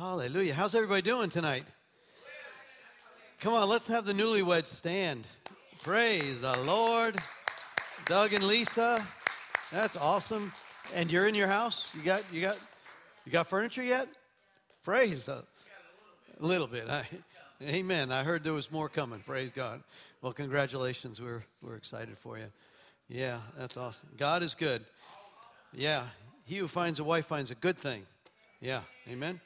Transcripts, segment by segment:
Hallelujah. How's everybody doing tonight? Come on, let's have the newlyweds stand. Praise the Lord. Doug and Lisa. That's awesome. And you're in your house? You got you got you got furniture yet? Praise the a little bit. I, amen. I heard there was more coming. Praise God. Well, congratulations. We're we're excited for you. Yeah, that's awesome. God is good. Yeah. He who finds a wife finds a good thing. Yeah. Amen.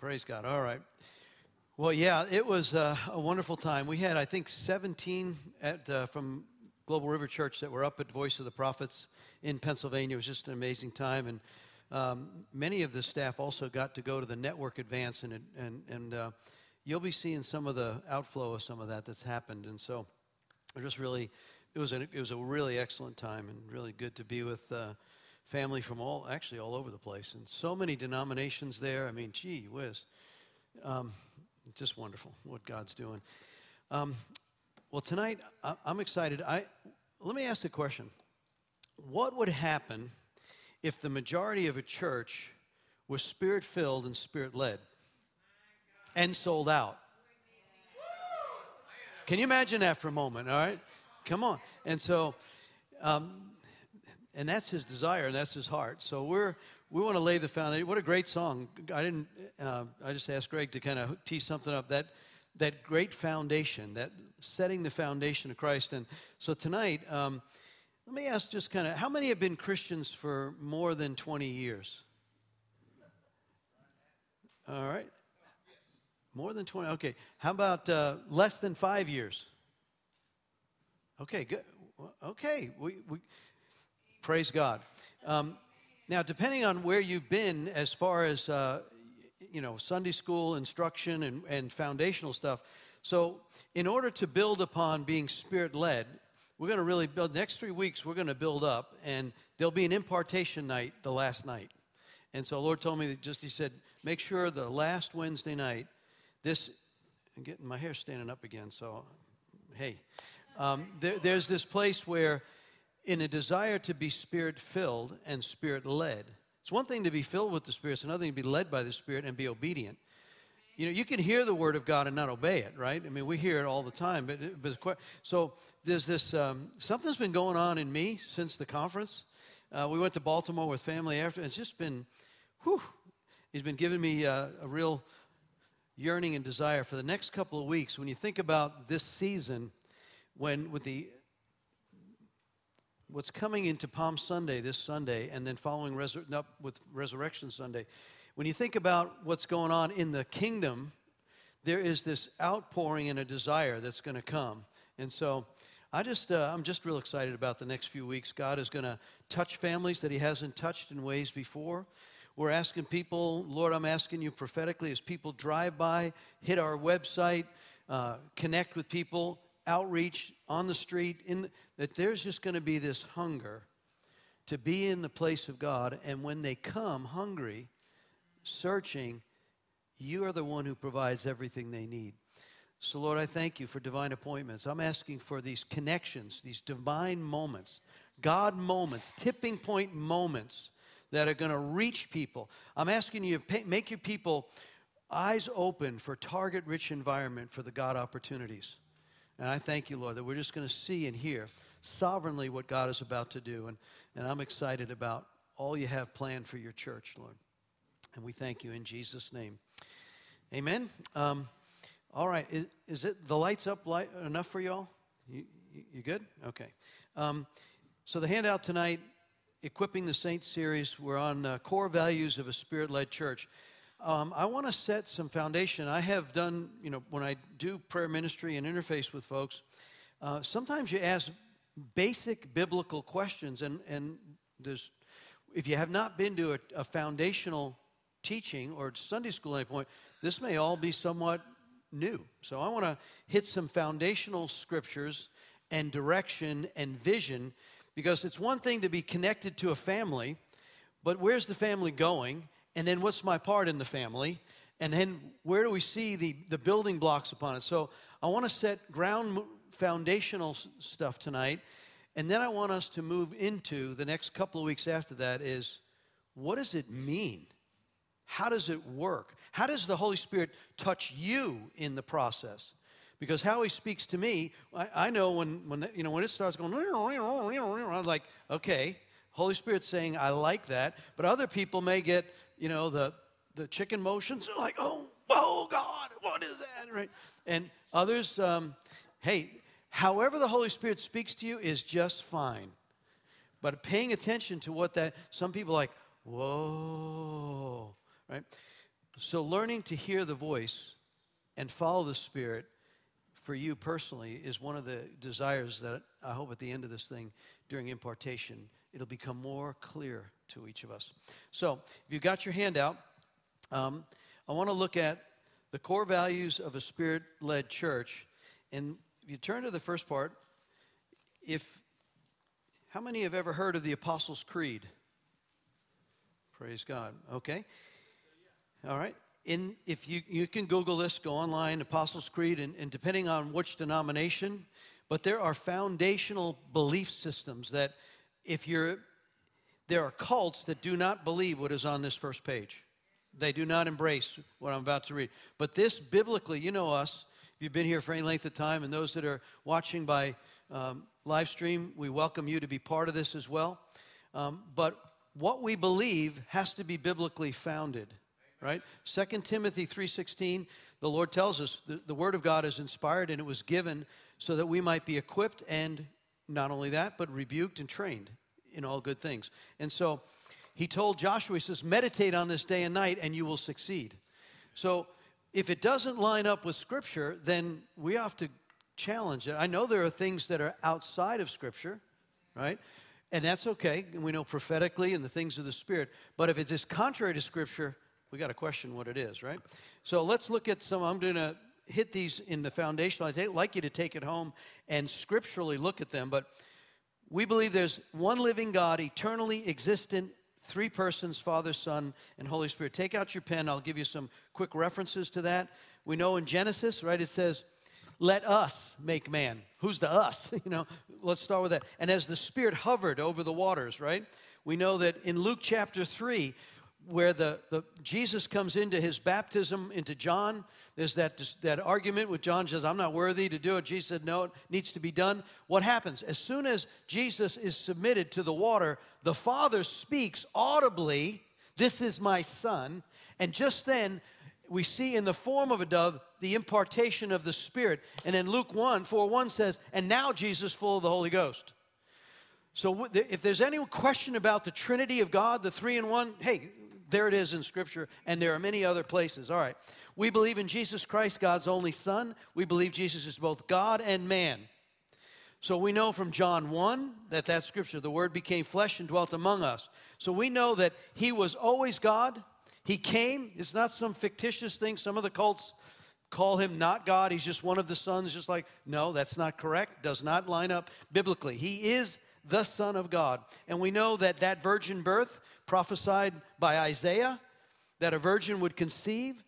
Praise God. All right. Well, yeah, it was uh, a wonderful time. We had, I think, 17 at, uh, from Global River Church that were up at Voice of the Prophets in Pennsylvania. It was just an amazing time. And um, many of the staff also got to go to the network advance, and, and, and uh, you'll be seeing some of the outflow of some of that that's happened. And so it just really, it was, a, it was a really excellent time and really good to be with uh, family from all, actually all over the place. And so many denominations there. I mean, gee whiz. Um, just wonderful what God's doing. Um, well, tonight I, I'm excited. I, let me ask the question What would happen if the majority of a church was spirit filled and spirit led and sold out. Can you imagine that for a moment? All right, come on. And so, um, and that's his desire and that's his heart. So we're we want to lay the foundation. What a great song! I didn't. Uh, I just asked Greg to kind of tee something up that that great foundation, that setting the foundation of Christ. And so tonight. Um, let me ask just kind of how many have been Christians for more than 20 years? All right. More than 20. Okay. How about uh, less than five years? Okay, good. Okay. We, we, praise God. Um, now, depending on where you've been as far as, uh, you know, Sunday school instruction and, and foundational stuff, so in order to build upon being spirit led, we're going to really build, next three weeks, we're going to build up, and there'll be an impartation night the last night. And so, Lord told me that just, He said, make sure the last Wednesday night, this, I'm getting my hair standing up again, so hey. Um, there, there's this place where, in a desire to be spirit filled and spirit led, it's one thing to be filled with the Spirit, it's another thing to be led by the Spirit and be obedient. You know, you can hear the word of God and not obey it, right? I mean, we hear it all the time. But, but so there's this um, something's been going on in me since the conference. Uh, we went to Baltimore with family after. It's just been, whew. He's been giving me uh, a real yearning and desire for the next couple of weeks. When you think about this season, when with the what's coming into Palm Sunday this Sunday, and then following resur- up with Resurrection Sunday, when you think about what's going on in the kingdom, there is this outpouring and a desire that's going to come. And so I just, uh, I'm just real excited about the next few weeks. God is going to touch families that He hasn't touched in ways before. We're asking people, Lord, I'm asking you prophetically as people drive by, hit our website, uh, connect with people, outreach on the street, in, that there's just going to be this hunger to be in the place of God. And when they come hungry, searching, you are the one who provides everything they need. So, Lord, I thank you for divine appointments. I'm asking for these connections, these divine moments, God moments, tipping point moments that are going to reach people. I'm asking you to make your people eyes open for target rich environment for the God opportunities. And I thank you, Lord, that we're just going to see and hear sovereignly what God is about to do. And, and I'm excited about all you have planned for your church, Lord. And we thank you in Jesus' name. Amen. Um, all right. Is, is, it the lights up light enough for y'all? You, you, you good? Okay. Um, so the handout tonight, equipping the saints series, we're on uh, core values of a spirit-led church. Um, I want to set some foundation. I have done, you know, when I do prayer ministry and interface with folks, uh, sometimes you ask basic biblical questions, and and there's, if you have not been to a, a foundational teaching or Sunday school at any point, this may all be somewhat new. So I want to hit some foundational scriptures and direction and vision because it's one thing to be connected to a family, but where's the family going? And then what's my part in the family? And then where do we see the, the building blocks upon it? So I want to set ground foundational stuff tonight. And then I want us to move into the next couple of weeks after that is what does it mean? how does it work? How does the Holy Spirit touch you in the process? Because how he speaks to me, I, I know when, when, you know, when it starts going, I'm like, okay, Holy Spirit's saying, I like that. But other people may get, you know, the, the chicken motions, are like, oh, oh, God, what is that? Right? And others, um, hey, however the Holy Spirit speaks to you is just fine. But paying attention to what that, some people like, whoa, right? So learning to hear the voice and follow the Spirit for you personally is one of the desires that I hope at the end of this thing, during impartation, it'll become more clear to each of us. So if you've got your hand out, um, I want to look at the core values of a spirit led church. And if you turn to the first part, if how many have ever heard of the Apostles' Creed? Praise God. Okay. All right. In, if you, you can Google this, go online, Apostles' Creed, and, and depending on which denomination, but there are foundational belief systems that if you're, there are cults that do not believe what is on this first page. They do not embrace what I'm about to read. But this biblically, you know us, if you've been here for any length of time, and those that are watching by um, live stream, we welcome you to be part of this as well. Um, but what we believe has to be biblically founded, right? 2 Timothy 3.16, the Lord tells us the, the Word of God is inspired and it was given so that we might be equipped and not only that, but rebuked and trained in all good things. And so he told Joshua, he says, meditate on this day and night and you will succeed. So if it doesn't line up with Scripture, then we have to challenge it. I know there are things that are outside of Scripture, right? And that's okay. We know prophetically and the things of the Spirit. But if it's just contrary to Scripture, we got to question what it is, right? So let's look at some. I'm going to hit these in the foundation. I'd like you to take it home and scripturally look at them. But we believe there's one living God, eternally existent, three persons Father, Son, and Holy Spirit. Take out your pen. I'll give you some quick references to that. We know in Genesis, right, it says, let us make man. Who's the us? you know, let's start with that. And as the Spirit hovered over the waters, right? We know that in Luke chapter 3, where the, the Jesus comes into his baptism into John, there's that, that argument with John says, I'm not worthy to do it. Jesus said, No, it needs to be done. What happens? As soon as Jesus is submitted to the water, the Father speaks audibly, This is my Son. And just then, we see in the form of a dove the impartation of the Spirit. And in Luke 1, 4 1 says, And now Jesus full of the Holy Ghost. So if there's any question about the Trinity of God, the three in one, hey, there it is in Scripture, and there are many other places. All right. We believe in Jesus Christ, God's only Son. We believe Jesus is both God and man. So we know from John 1 that that scripture, the Word became flesh and dwelt among us. So we know that He was always God, he came. It's not some fictitious thing. Some of the cults call him not God. He's just one of the sons, just like, no, that's not correct. Does not line up biblically. He is the Son of God. And we know that that virgin birth, prophesied by Isaiah, that a virgin would conceive.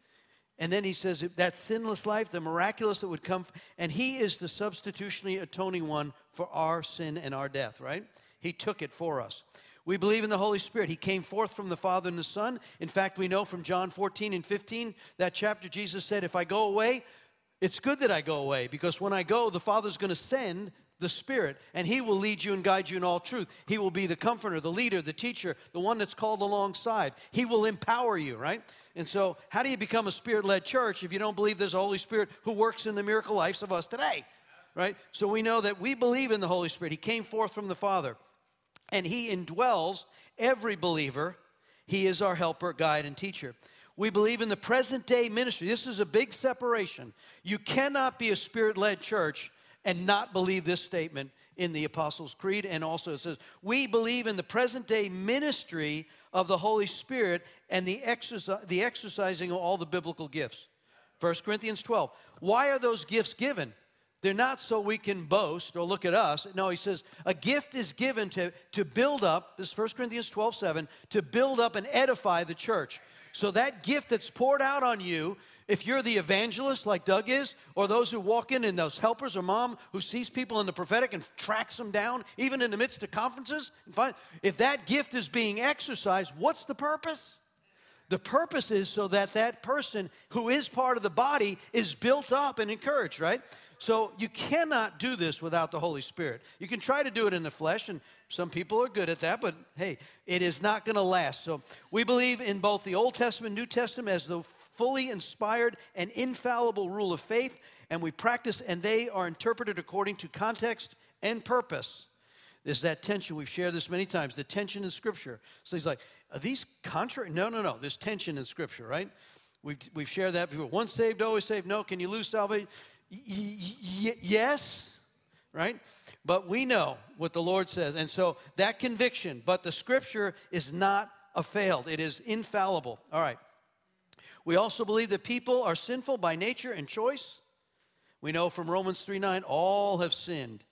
And then he says that sinless life, the miraculous that would come, and he is the substitutionally atoning one for our sin and our death, right? He took it for us. We believe in the Holy Spirit. He came forth from the Father and the Son. In fact, we know from John 14 and 15, that chapter, Jesus said, If I go away, it's good that I go away because when I go, the Father's going to send the Spirit, and He will lead you and guide you in all truth. He will be the comforter, the leader, the teacher, the one that's called alongside. He will empower you, right? And so, how do you become a Spirit led church if you don't believe there's a Holy Spirit who works in the miracle lives of us today? Right? So, we know that we believe in the Holy Spirit. He came forth from the Father and He indwells every believer. He is our helper, guide, and teacher. We believe in the present day ministry. This is a big separation. You cannot be a spirit led church and not believe this statement in the Apostles' Creed. And also it says, We believe in the present day ministry of the Holy Spirit and the, exercise, the exercising of all the biblical gifts. 1 Corinthians 12. Why are those gifts given? They're not so we can boast or look at us. No, he says a gift is given to, to build up, this is 1 Corinthians 12, 7, to build up and edify the church. So that gift that's poured out on you, if you're the evangelist like Doug is, or those who walk in and those helpers or mom who sees people in the prophetic and tracks them down, even in the midst of conferences, if that gift is being exercised, what's the purpose? The purpose is so that that person who is part of the body is built up and encouraged, right? So you cannot do this without the Holy Spirit. You can try to do it in the flesh, and some people are good at that, but hey, it is not going to last. So we believe in both the Old Testament, New Testament as the fully inspired and infallible rule of faith, and we practice, and they are interpreted according to context and purpose. There's that tension. We've shared this many times the tension in Scripture. So he's like, are these contrary? No, no, no. There's tension in Scripture, right? We've, we've shared that before. Once saved, always saved. No, can you lose salvation? y- yes, right? But we know what the Lord says. And so that conviction, but the scripture is not a failed, it is infallible. All right. We also believe that people are sinful by nature and choice. We know from Romans 3 9, all have sinned.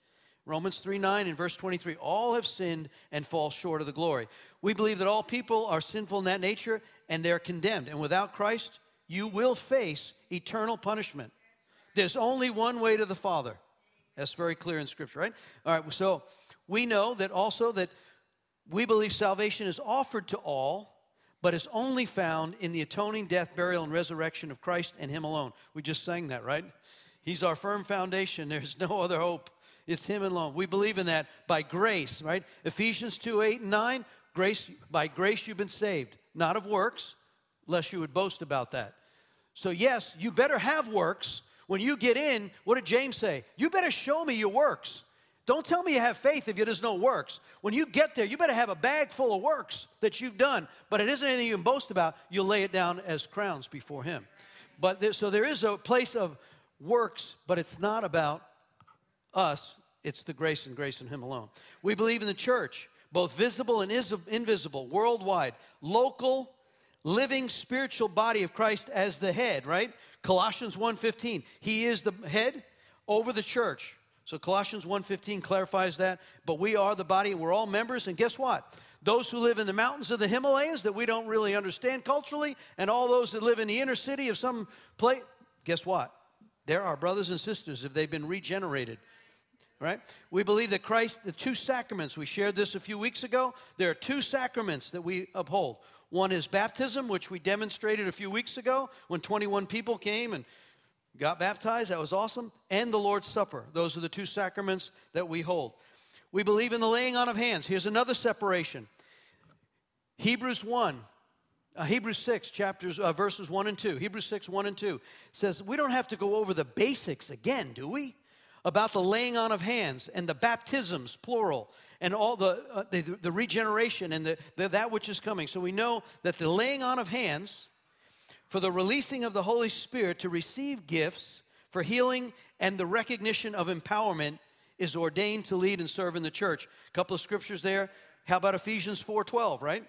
Romans 3 9 and verse 23, all have sinned and fall short of the glory. We believe that all people are sinful in that nature and they're condemned. And without Christ, you will face eternal punishment. There's only one way to the Father. That's very clear in Scripture, right? All right, so we know that also that we believe salvation is offered to all, but is only found in the atoning death, burial, and resurrection of Christ and Him alone. We just sang that, right? He's our firm foundation. There's no other hope. It's Him alone. We believe in that by grace, right? Ephesians 2 8 and 9, grace, by grace you've been saved, not of works, lest you would boast about that. So, yes, you better have works when you get in, what did James say? You better show me your works. Don't tell me you have faith if there's no works. When you get there, you better have a bag full of works that you've done, but it isn't anything you can boast about. You'll lay it down as crowns before Him. But there, so there is a place of works, but it's not about us. It's the grace and grace in Him alone. We believe in the church, both visible and is, invisible, worldwide, local, living spiritual body of Christ as the head, right? Colossians 1:15, he is the head over the church. So Colossians 1:15 clarifies that, but we are the body and we're all members and guess what? Those who live in the mountains of the Himalayas that we don't really understand culturally and all those that live in the inner city of some place, guess what? They're our brothers and sisters if they've been regenerated. Right? We believe that Christ, the two sacraments, we shared this a few weeks ago. There are two sacraments that we uphold. One is baptism, which we demonstrated a few weeks ago when 21 people came and got baptized. That was awesome. And the Lord's Supper. Those are the two sacraments that we hold. We believe in the laying on of hands. Here's another separation. Hebrews 1, uh, Hebrews 6, chapters, uh, verses 1 and 2. Hebrews 6, 1 and 2 says, We don't have to go over the basics again, do we? About the laying on of hands and the baptisms, plural, and all the, uh, the, the, regeneration and the, the, that which is coming. So we know that the laying on of hands for the releasing of the Holy Spirit to receive gifts for healing and the recognition of empowerment is ordained to lead and serve in the church. A couple of scriptures there. How about Ephesians 4:12, right?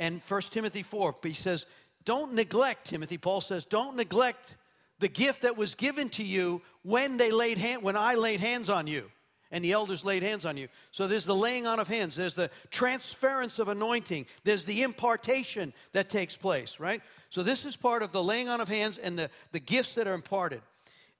And 1 Timothy 4, he says, don't neglect, Timothy, Paul says, don't neglect the gift that was given to you when they laid hand, when I laid hands on you and the elders laid hands on you. So there's the laying on of hands, there's the transference of anointing, there's the impartation that takes place, right? So this is part of the laying on of hands and the, the gifts that are imparted.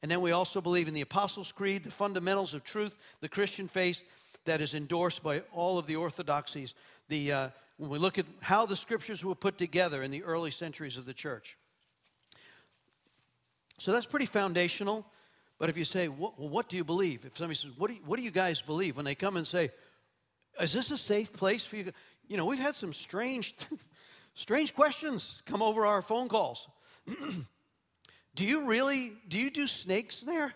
And then we also believe in the Apostles' Creed, the fundamentals of truth, the Christian faith that is endorsed by all of the orthodoxies. The, uh, when we look at how the scriptures were put together in the early centuries of the church. So that's pretty foundational. But if you say, well, what do you believe? If somebody says, what do, you, what do you guys believe? When they come and say, is this a safe place for you? You know, we've had some strange, strange questions come over our phone calls. do you really, do you do snakes there?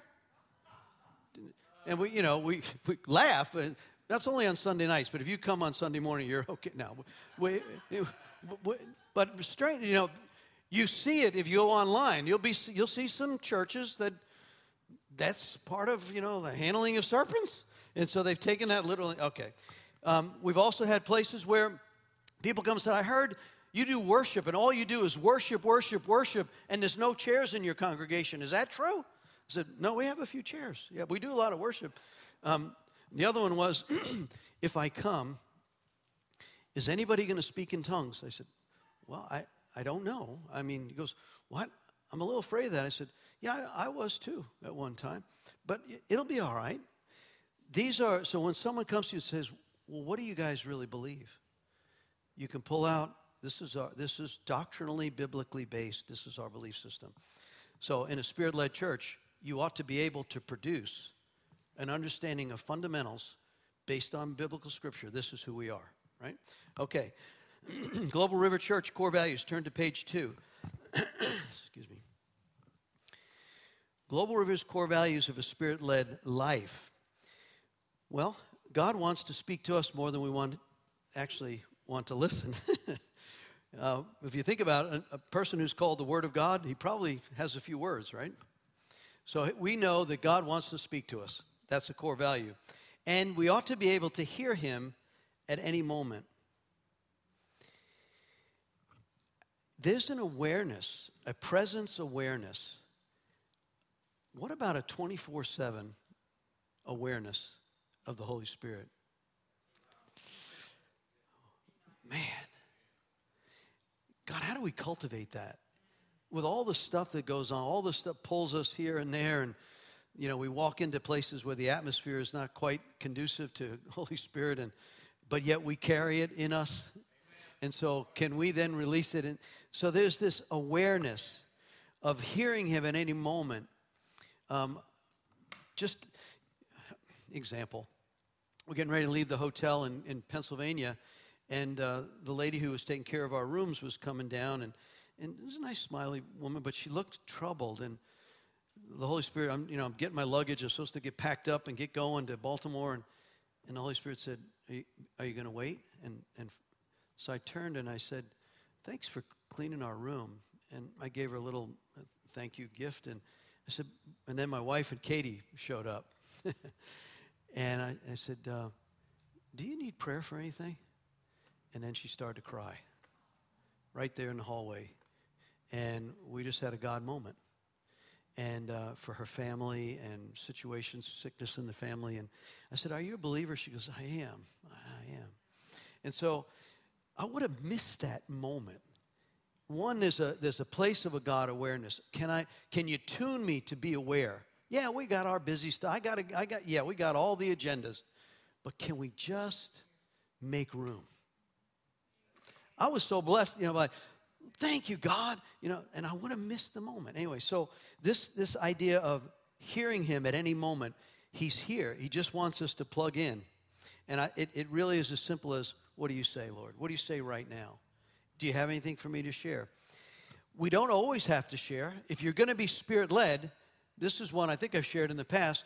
And we, you know, we, we laugh. And that's only on Sunday nights. But if you come on Sunday morning, you're okay. Now, we, but strange, you know, you see it if you go online. You'll be, you'll see some churches that that's part of, you know, the handling of serpents. And so they've taken that literally. Okay. Um, we've also had places where people come and say, I heard you do worship, and all you do is worship, worship, worship, and there's no chairs in your congregation. Is that true? I said, No, we have a few chairs. Yeah, we do a lot of worship. Um, the other one was, If I come, is anybody going to speak in tongues? I said, Well, I, I don't know. I mean, he goes, What? I'm a little afraid of that. I said, Yeah, I, I was too at one time, but it'll be all right. These are, so when someone comes to you and says, Well, what do you guys really believe? You can pull out This is, our, this is doctrinally, biblically based. This is our belief system. So, in a spirit led church, you ought to be able to produce an understanding of fundamentals based on biblical scripture. This is who we are, right? Okay. Global River Church core values. Turn to page two. Excuse me. Global River's core values of a spirit led life. Well, God wants to speak to us more than we want actually want to listen. uh, if you think about it, a, a person who's called the Word of God, he probably has a few words, right? So we know that God wants to speak to us. That's a core value. And we ought to be able to hear Him at any moment. There's an awareness, a presence awareness. What about a 24 7 awareness of the Holy Spirit? Man, God, how do we cultivate that? With all the stuff that goes on, all the stuff pulls us here and there, and you know, we walk into places where the atmosphere is not quite conducive to Holy Spirit, and but yet we carry it in us. And so, can we then release it? And so, there's this awareness of hearing Him at any moment. Um, just example, we're getting ready to leave the hotel in, in Pennsylvania, and uh, the lady who was taking care of our rooms was coming down, and, and it was a nice, smiley woman, but she looked troubled. And the Holy Spirit, I'm, you know, I'm getting my luggage. I'm supposed to get packed up and get going to Baltimore. And, and the Holy Spirit said, Are you, you going to wait? And, and so I turned and I said, Thanks for cleaning our room. And I gave her a little uh, thank you gift. And I said, And then my wife and Katie showed up. and I, I said, uh, Do you need prayer for anything? And then she started to cry right there in the hallway. And we just had a God moment. And uh, for her family and situations, sickness in the family. And I said, Are you a believer? She goes, I am. I am. And so I would have missed that moment. One, there's a, there's a place of a God awareness. Can, I, can you tune me to be aware? Yeah, we got our busy stuff. I got, I got, yeah, we got all the agendas. But can we just make room? I was so blessed, you know, by thank you, God, you know, and I would have missed the moment. Anyway, so this this idea of hearing him at any moment, he's here. He just wants us to plug in. And I, it, it really is as simple as, what do you say, Lord? What do you say right now? Do you have anything for me to share? We don't always have to share. If you're going to be spirit led, this is one I think I've shared in the past.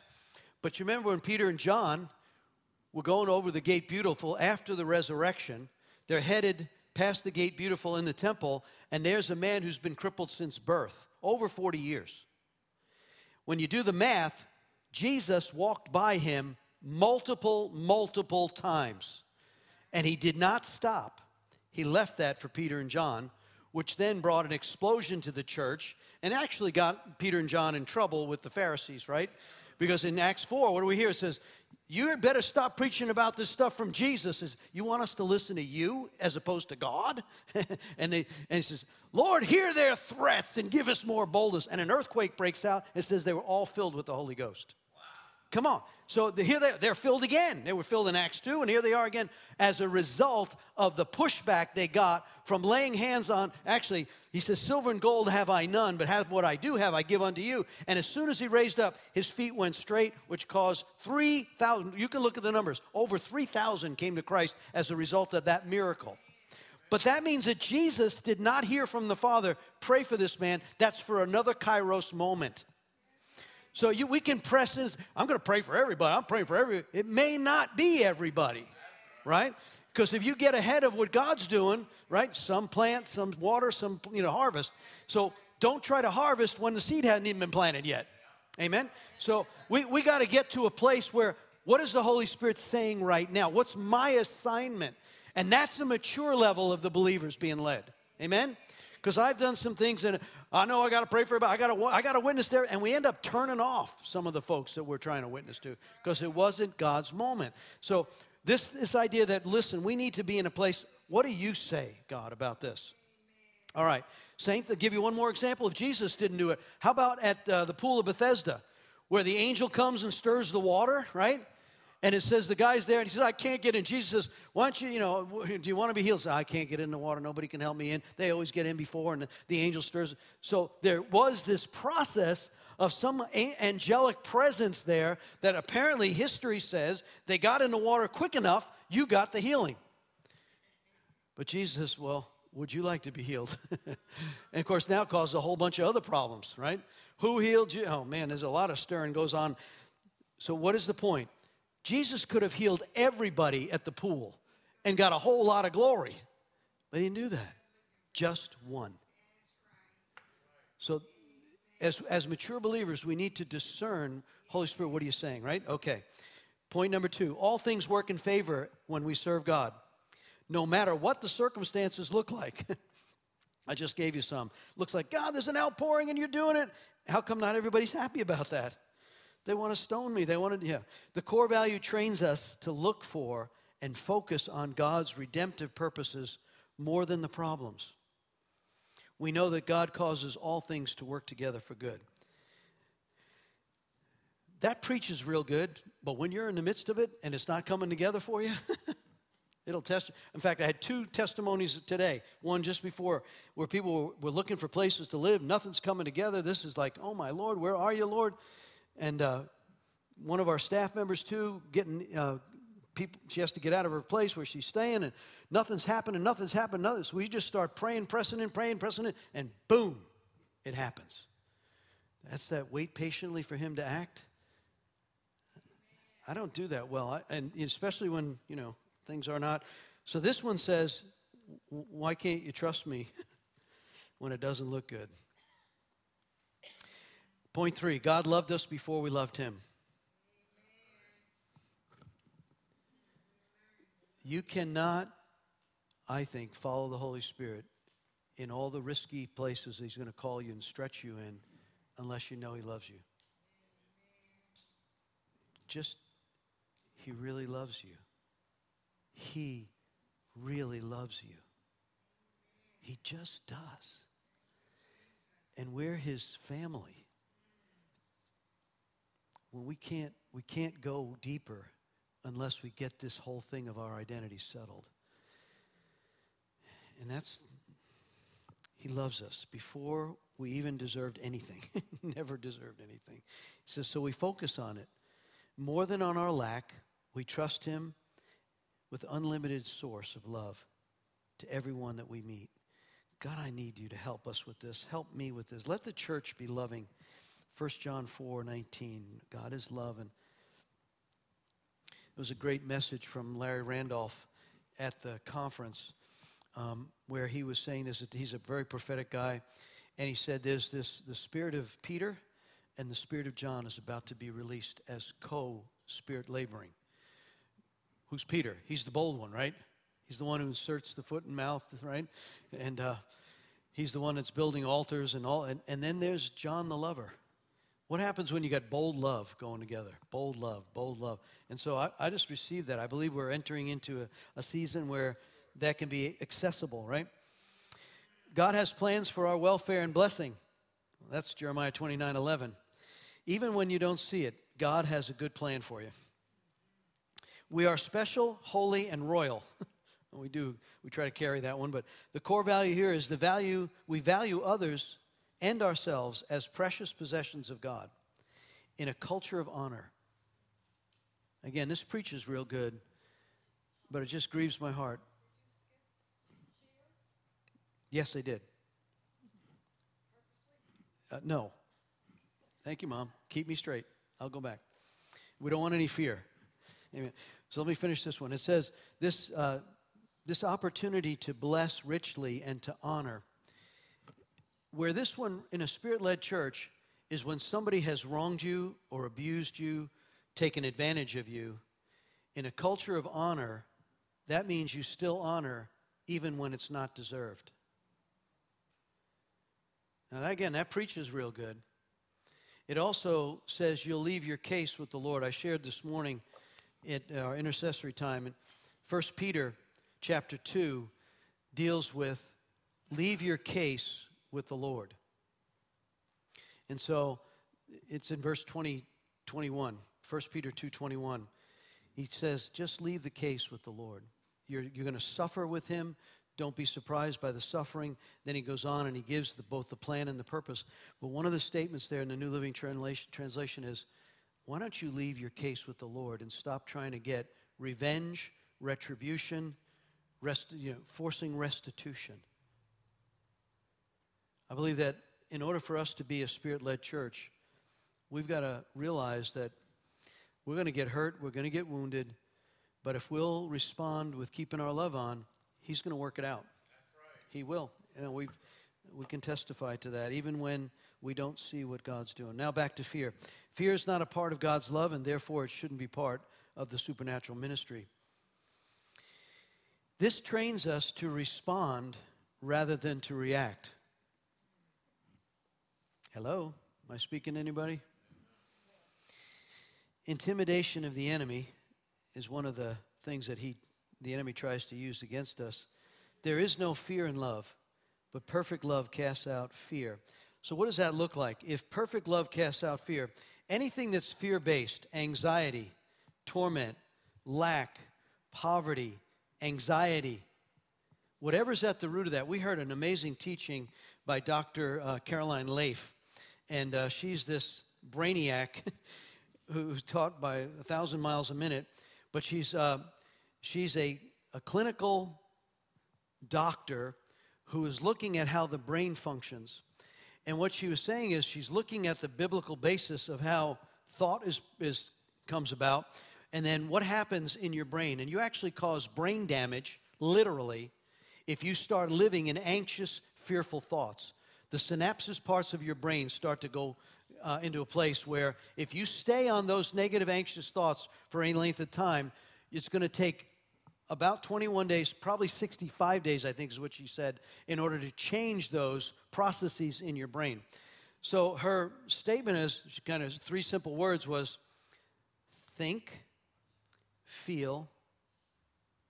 But you remember when Peter and John were going over the gate beautiful after the resurrection, they're headed past the gate beautiful in the temple, and there's a man who's been crippled since birth, over 40 years. When you do the math, Jesus walked by him multiple, multiple times, and he did not stop. He left that for Peter and John, which then brought an explosion to the church and actually got Peter and John in trouble with the Pharisees, right? Because in Acts 4, what do we hear? It says, you better stop preaching about this stuff from Jesus. Is you want us to listen to you as opposed to God? and, they, and he says, Lord, hear their threats and give us more boldness. And an earthquake breaks out. It says they were all filled with the Holy Ghost. Come on. So the, here they, they're filled again. They were filled in Acts 2, and here they are again as a result of the pushback they got from laying hands on. Actually, he says, Silver and gold have I none, but have what I do have I give unto you. And as soon as he raised up, his feet went straight, which caused 3,000. You can look at the numbers. Over 3,000 came to Christ as a result of that miracle. But that means that Jesus did not hear from the Father, pray for this man. That's for another Kairos moment. So you, we can press this. I'm going to pray for everybody. I'm praying for every. It may not be everybody, right? Because if you get ahead of what God's doing, right? Some plant, some water, some you know harvest. So don't try to harvest when the seed hasn't even been planted yet. Amen. So we, we got to get to a place where what is the Holy Spirit saying right now? What's my assignment? And that's the mature level of the believers being led. Amen because I've done some things and I know I got to pray for about I got to I got to witness there and we end up turning off some of the folks that we're trying to witness to because it wasn't God's moment. So this this idea that listen, we need to be in a place what do you say, God, about this? All right. Saint, to give you one more example. If Jesus didn't do it, how about at uh, the pool of Bethesda, where the angel comes and stirs the water, right? And it says the guy's there and he says, I can't get in. Jesus says, Why don't you, you know, do you want to be healed? Says, I can't get in the water. Nobody can help me in. They always get in before, and the, angel stirs. So there was this process of some angelic presence there that apparently history says they got in the water quick enough, you got the healing. But Jesus, well, would you like to be healed? and of course, now it causes a whole bunch of other problems, right? Who healed you? Oh man, there's a lot of stirring goes on. So, what is the point? Jesus could have healed everybody at the pool and got a whole lot of glory, but he didn't do that. Just one. So, as, as mature believers, we need to discern Holy Spirit, what are you saying, right? Okay. Point number two all things work in favor when we serve God, no matter what the circumstances look like. I just gave you some. Looks like, God, there's an outpouring and you're doing it. How come not everybody's happy about that? They want to stone me. They want to, yeah. The core value trains us to look for and focus on God's redemptive purposes more than the problems. We know that God causes all things to work together for good. That preaches real good, but when you're in the midst of it and it's not coming together for you, it'll test you. In fact, I had two testimonies today. One just before where people were looking for places to live, nothing's coming together. This is like, oh my Lord, where are you, Lord? And uh, one of our staff members, too, getting uh, people, she has to get out of her place where she's staying, and nothing's happening, nothing's happening, nothing. So we just start praying, pressing in, praying, pressing in, and boom, it happens. That's that wait patiently for him to act. I don't do that well, I, and especially when, you know, things are not. So this one says, why can't you trust me when it doesn't look good? Point three God loved us before we loved him. You cannot, I think, follow the Holy Spirit in all the risky places He's going to call you and stretch you in unless you know He loves you. Just, He really loves you. He really loves you. He just does. And we're His family when we can't, we can't go deeper unless we get this whole thing of our identity settled. And that's, he loves us before we even deserved anything. Never deserved anything. He says, so we focus on it. More than on our lack, we trust him with unlimited source of love to everyone that we meet. God, I need you to help us with this. Help me with this. Let the church be loving 1 John 4 19. God is love. And it was a great message from Larry Randolph at the conference um, where he was saying this. He's a very prophetic guy. And he said there's this the spirit of Peter and the spirit of John is about to be released as co spirit laboring. Who's Peter? He's the bold one, right? He's the one who inserts the foot and mouth, right? And uh, he's the one that's building altars and all. And, and then there's John the lover. What happens when you got bold love going together? Bold love, bold love. And so I, I just received that. I believe we're entering into a, a season where that can be accessible, right? God has plans for our welfare and blessing. That's Jeremiah 29 11. Even when you don't see it, God has a good plan for you. We are special, holy, and royal. we do, we try to carry that one, but the core value here is the value, we value others and ourselves as precious possessions of God in a culture of honor. Again, this preaches real good, but it just grieves my heart. Yes, they did. Uh, no. Thank you, Mom. Keep me straight. I'll go back. We don't want any fear. Amen. So let me finish this one. It says this, uh, this opportunity to bless richly and to honor where this one in a spirit led church is when somebody has wronged you or abused you, taken advantage of you. In a culture of honor, that means you still honor even when it's not deserved. Now, again, that preaches real good. It also says you'll leave your case with the Lord. I shared this morning at our intercessory time. And 1 Peter chapter 2 deals with leave your case with the Lord. And so it's in verse 20, 21, 1 Peter 2 21. he says, just leave the case with the Lord. You're, you're going to suffer with him. Don't be surprised by the suffering. Then he goes on and he gives the, both the plan and the purpose. But one of the statements there in the New Living Translation, translation is why don't you leave your case with the Lord and stop trying to get revenge, retribution, rest, you know, forcing restitution? I believe that in order for us to be a spirit led church, we've got to realize that we're going to get hurt, we're going to get wounded, but if we'll respond with keeping our love on, He's going to work it out. Right. He will. And we we can testify to that, even when we don't see what God's doing. Now, back to fear. Fear is not a part of God's love, and therefore it shouldn't be part of the supernatural ministry. This trains us to respond rather than to react. Hello? Am I speaking to anybody? Intimidation of the enemy is one of the things that he, the enemy tries to use against us. There is no fear in love, but perfect love casts out fear. So, what does that look like? If perfect love casts out fear, anything that's fear based, anxiety, torment, lack, poverty, anxiety, whatever's at the root of that. We heard an amazing teaching by Dr. Uh, Caroline Leaf and uh, she's this brainiac who's taught by a thousand miles a minute, but she's, uh, she's a, a clinical doctor who is looking at how the brain functions. And what she was saying is she's looking at the biblical basis of how thought is, is, comes about, and then what happens in your brain. And you actually cause brain damage, literally, if you start living in anxious, fearful thoughts the synapses parts of your brain start to go uh, into a place where if you stay on those negative, anxious thoughts for any length of time, it's going to take about 21 days, probably 65 days, I think is what she said, in order to change those processes in your brain. So her statement is kind of three simple words was think, feel,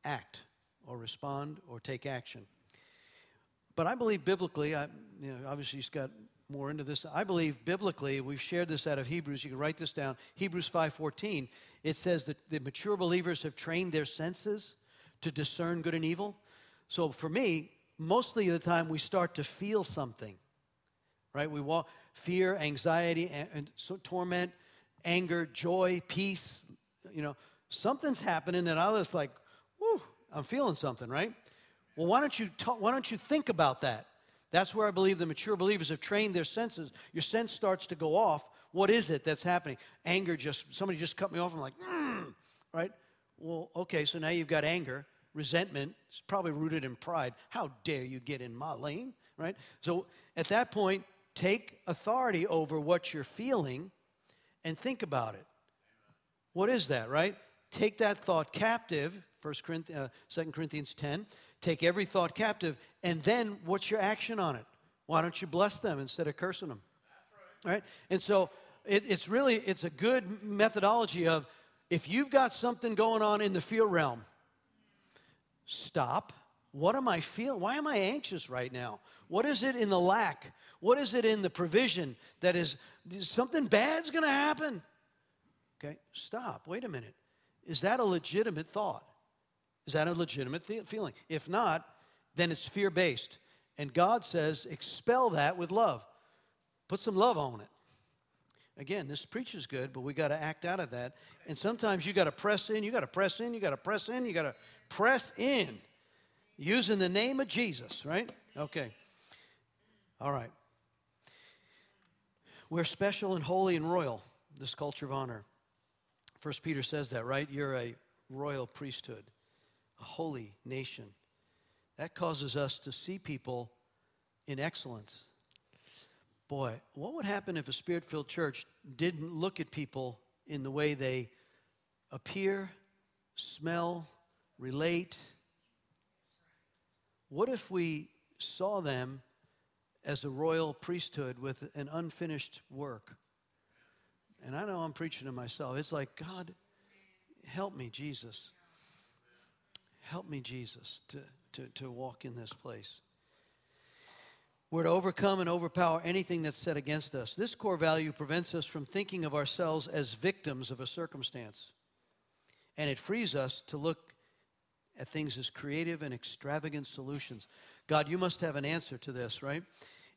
act, or respond, or take action. But I believe biblically, I, you know, obviously he's got more into this. I believe biblically, we've shared this out of Hebrews. You can write this down. Hebrews 5:14. It says that the mature believers have trained their senses to discern good and evil. So for me, mostly the time we start to feel something. Right? We walk fear, anxiety, and, and so, torment, anger, joy, peace. You know, something's happening that I was like, whoo, I'm feeling something, right? Well, why don't you talk, why don't you think about that? That's where I believe the mature believers have trained their senses. Your sense starts to go off. What is it that's happening? Anger just, somebody just cut me off. I'm like, mm, right? Well, okay, so now you've got anger, resentment. It's probably rooted in pride. How dare you get in my lane, right? So at that point, take authority over what you're feeling and think about it. What is that, right? Take that thought captive, First Corinthians, uh, 2 Corinthians 10 Take every thought captive, and then what's your action on it? Why don't you bless them instead of cursing them? Right. right? And so it, it's really it's a good methodology of if you've got something going on in the fear realm, stop. What am I feeling? Why am I anxious right now? What is it in the lack? What is it in the provision that is something bad's going to happen? Okay, stop. Wait a minute. Is that a legitimate thought? Is that a legitimate th- feeling? If not, then it's fear based. And God says, expel that with love. Put some love on it. Again, this preach is good, but we got to act out of that. And sometimes you got to press in, you got to press in, you got to press in, you got to press in using the name of Jesus, right? Okay. All right. We're special and holy and royal, this culture of honor. First Peter says that, right? You're a royal priesthood a holy nation. That causes us to see people in excellence. Boy, what would happen if a spirit filled church didn't look at people in the way they appear, smell, relate? What if we saw them as a royal priesthood with an unfinished work? And I know I'm preaching to myself. It's like, God, help me, Jesus. Help me, Jesus, to, to, to walk in this place. We're to overcome and overpower anything that's set against us. This core value prevents us from thinking of ourselves as victims of a circumstance. and it frees us to look at things as creative and extravagant solutions. God, you must have an answer to this, right?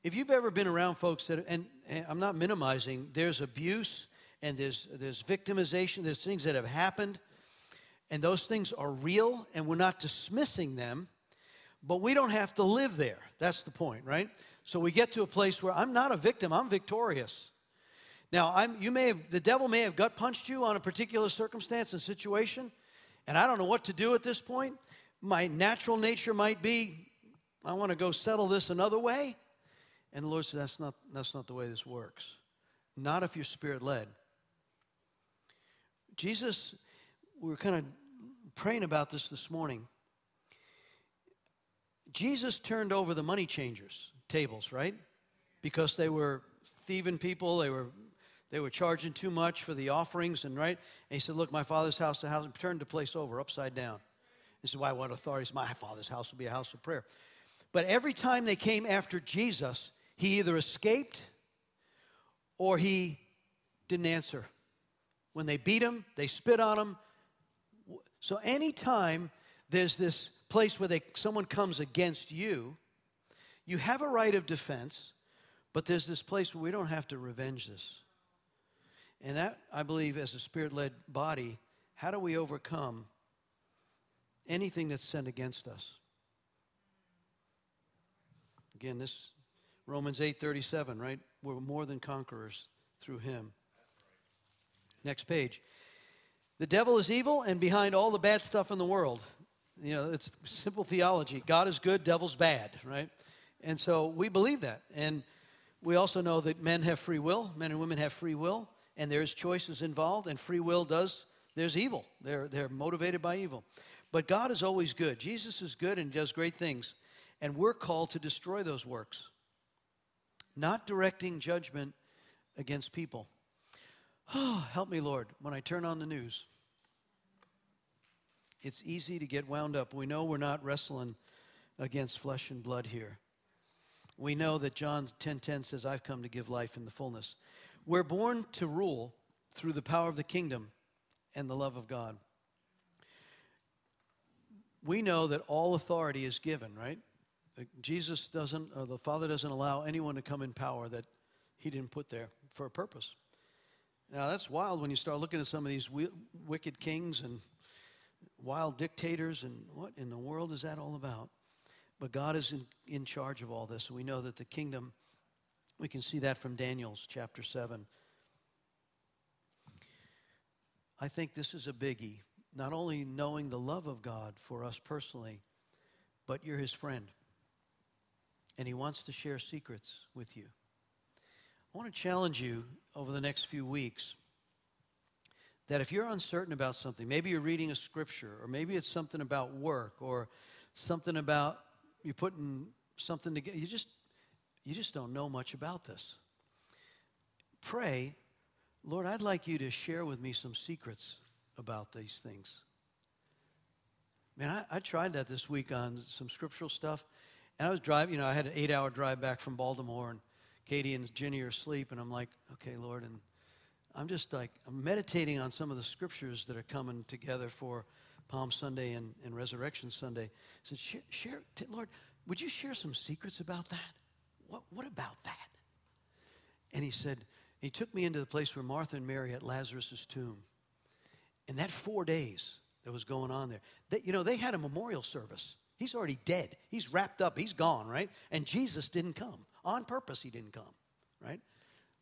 If you've ever been around folks that, and, and I'm not minimizing, there's abuse and there's, there's victimization, there's things that have happened, and those things are real, and we're not dismissing them, but we don't have to live there. That's the point, right? So we get to a place where I'm not a victim, I'm victorious. Now, I'm, you may have, the devil may have gut punched you on a particular circumstance and situation, and I don't know what to do at this point. My natural nature might be, I want to go settle this another way. And the Lord said, that's not, that's not the way this works. Not if you're spirit led. Jesus, we were kind of praying about this this morning. Jesus turned over the money changers' tables, right? Because they were thieving people, they were they were charging too much for the offerings, and right? And he said, Look, my father's house, the house, turned the place over, upside down. This is why what authority is my father's house will be a house of prayer. But every time they came after Jesus, he either escaped or he didn't answer. When they beat him, they spit on him. So anytime there's this place where they, someone comes against you, you have a right of defense, but there's this place where we don't have to revenge this. And that, I believe, as a spirit led body, how do we overcome anything that's sent against us? Again, this Romans 8:37, right? We're more than conquerors through him. Next page. The devil is evil and behind all the bad stuff in the world. You know, it's simple theology. God is good, devil's bad, right? And so we believe that. And we also know that men have free will, men and women have free will and there's choices involved, and free will does, there's evil. They're, they're motivated by evil. But God is always good. Jesus is good and does great things. And we're called to destroy those works, not directing judgment against people. Oh, help me, Lord, when I turn on the news. It's easy to get wound up. We know we're not wrestling against flesh and blood here. We know that John 10:10 says, "I've come to give life in the fullness." We're born to rule through the power of the kingdom and the love of God. We know that all authority is given, right? Jesus doesn't, or the Father doesn't allow anyone to come in power that He didn't put there for a purpose. Now, that's wild when you start looking at some of these wicked kings and wild dictators, and what in the world is that all about? But God is in, in charge of all this, we know that the kingdom we can see that from Daniel's chapter 7. I think this is a biggie. Not only knowing the love of God for us personally, but you're his friend. And he wants to share secrets with you. I want to challenge you over the next few weeks that if you're uncertain about something, maybe you're reading a scripture, or maybe it's something about work, or something about you're putting something together, you just you just don't know much about this. Pray, Lord, I'd like you to share with me some secrets about these things. Man, I, I tried that this week on some scriptural stuff. And I was driving, you know, I had an eight hour drive back from Baltimore, and Katie and Ginny are asleep. And I'm like, okay, Lord. And I'm just like, I'm meditating on some of the scriptures that are coming together for Palm Sunday and, and Resurrection Sunday. Said, share, share, Lord, would you share some secrets about that? what, what about that? And he said, he took me into the place where Martha and Mary at Lazarus' tomb. And that four days that was going on there, they, you know, they had a memorial service. He's already dead. He's wrapped up. He's gone, right? And Jesus didn't come. On purpose, he didn't come, right?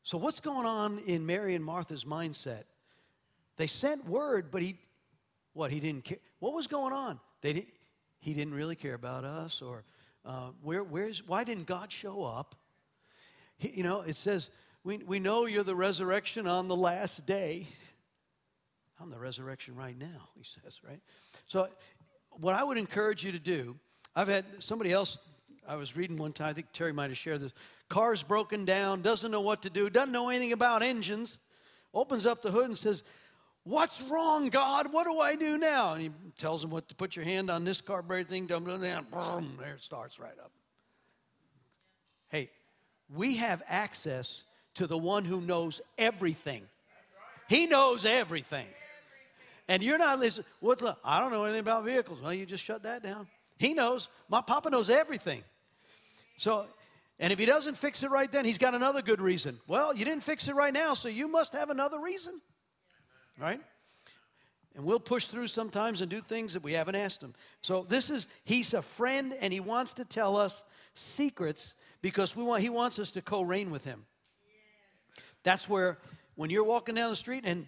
So, what's going on in Mary and Martha's mindset? They sent word, but he, what, he didn't care. What was going on? They didn't, he didn't really care about us, or uh, where, where's, why didn't God show up? He, you know, it says, we, we know you're the resurrection on the last day. I'm the resurrection right now, he says, right? So, what I would encourage you to do, I've had somebody else, I was reading one time, I think Terry might have shared this. Car's broken down, doesn't know what to do, doesn't know anything about engines, opens up the hood and says, What's wrong, God? What do I do now? And he tells him what to put your hand on this carburetor thing, dumb, dumb, dumb, boom, there it starts right up. Hey, we have access to the one who knows everything. He knows everything. And you're not listening. What's the, I don't know anything about vehicles. Well, you just shut that down. He knows. My papa knows everything. So, and if he doesn't fix it right then, he's got another good reason. Well, you didn't fix it right now, so you must have another reason. Right? And we'll push through sometimes and do things that we haven't asked him. So this is, he's a friend and he wants to tell us secrets because we want, he wants us to co reign with him. That's where, when you're walking down the street and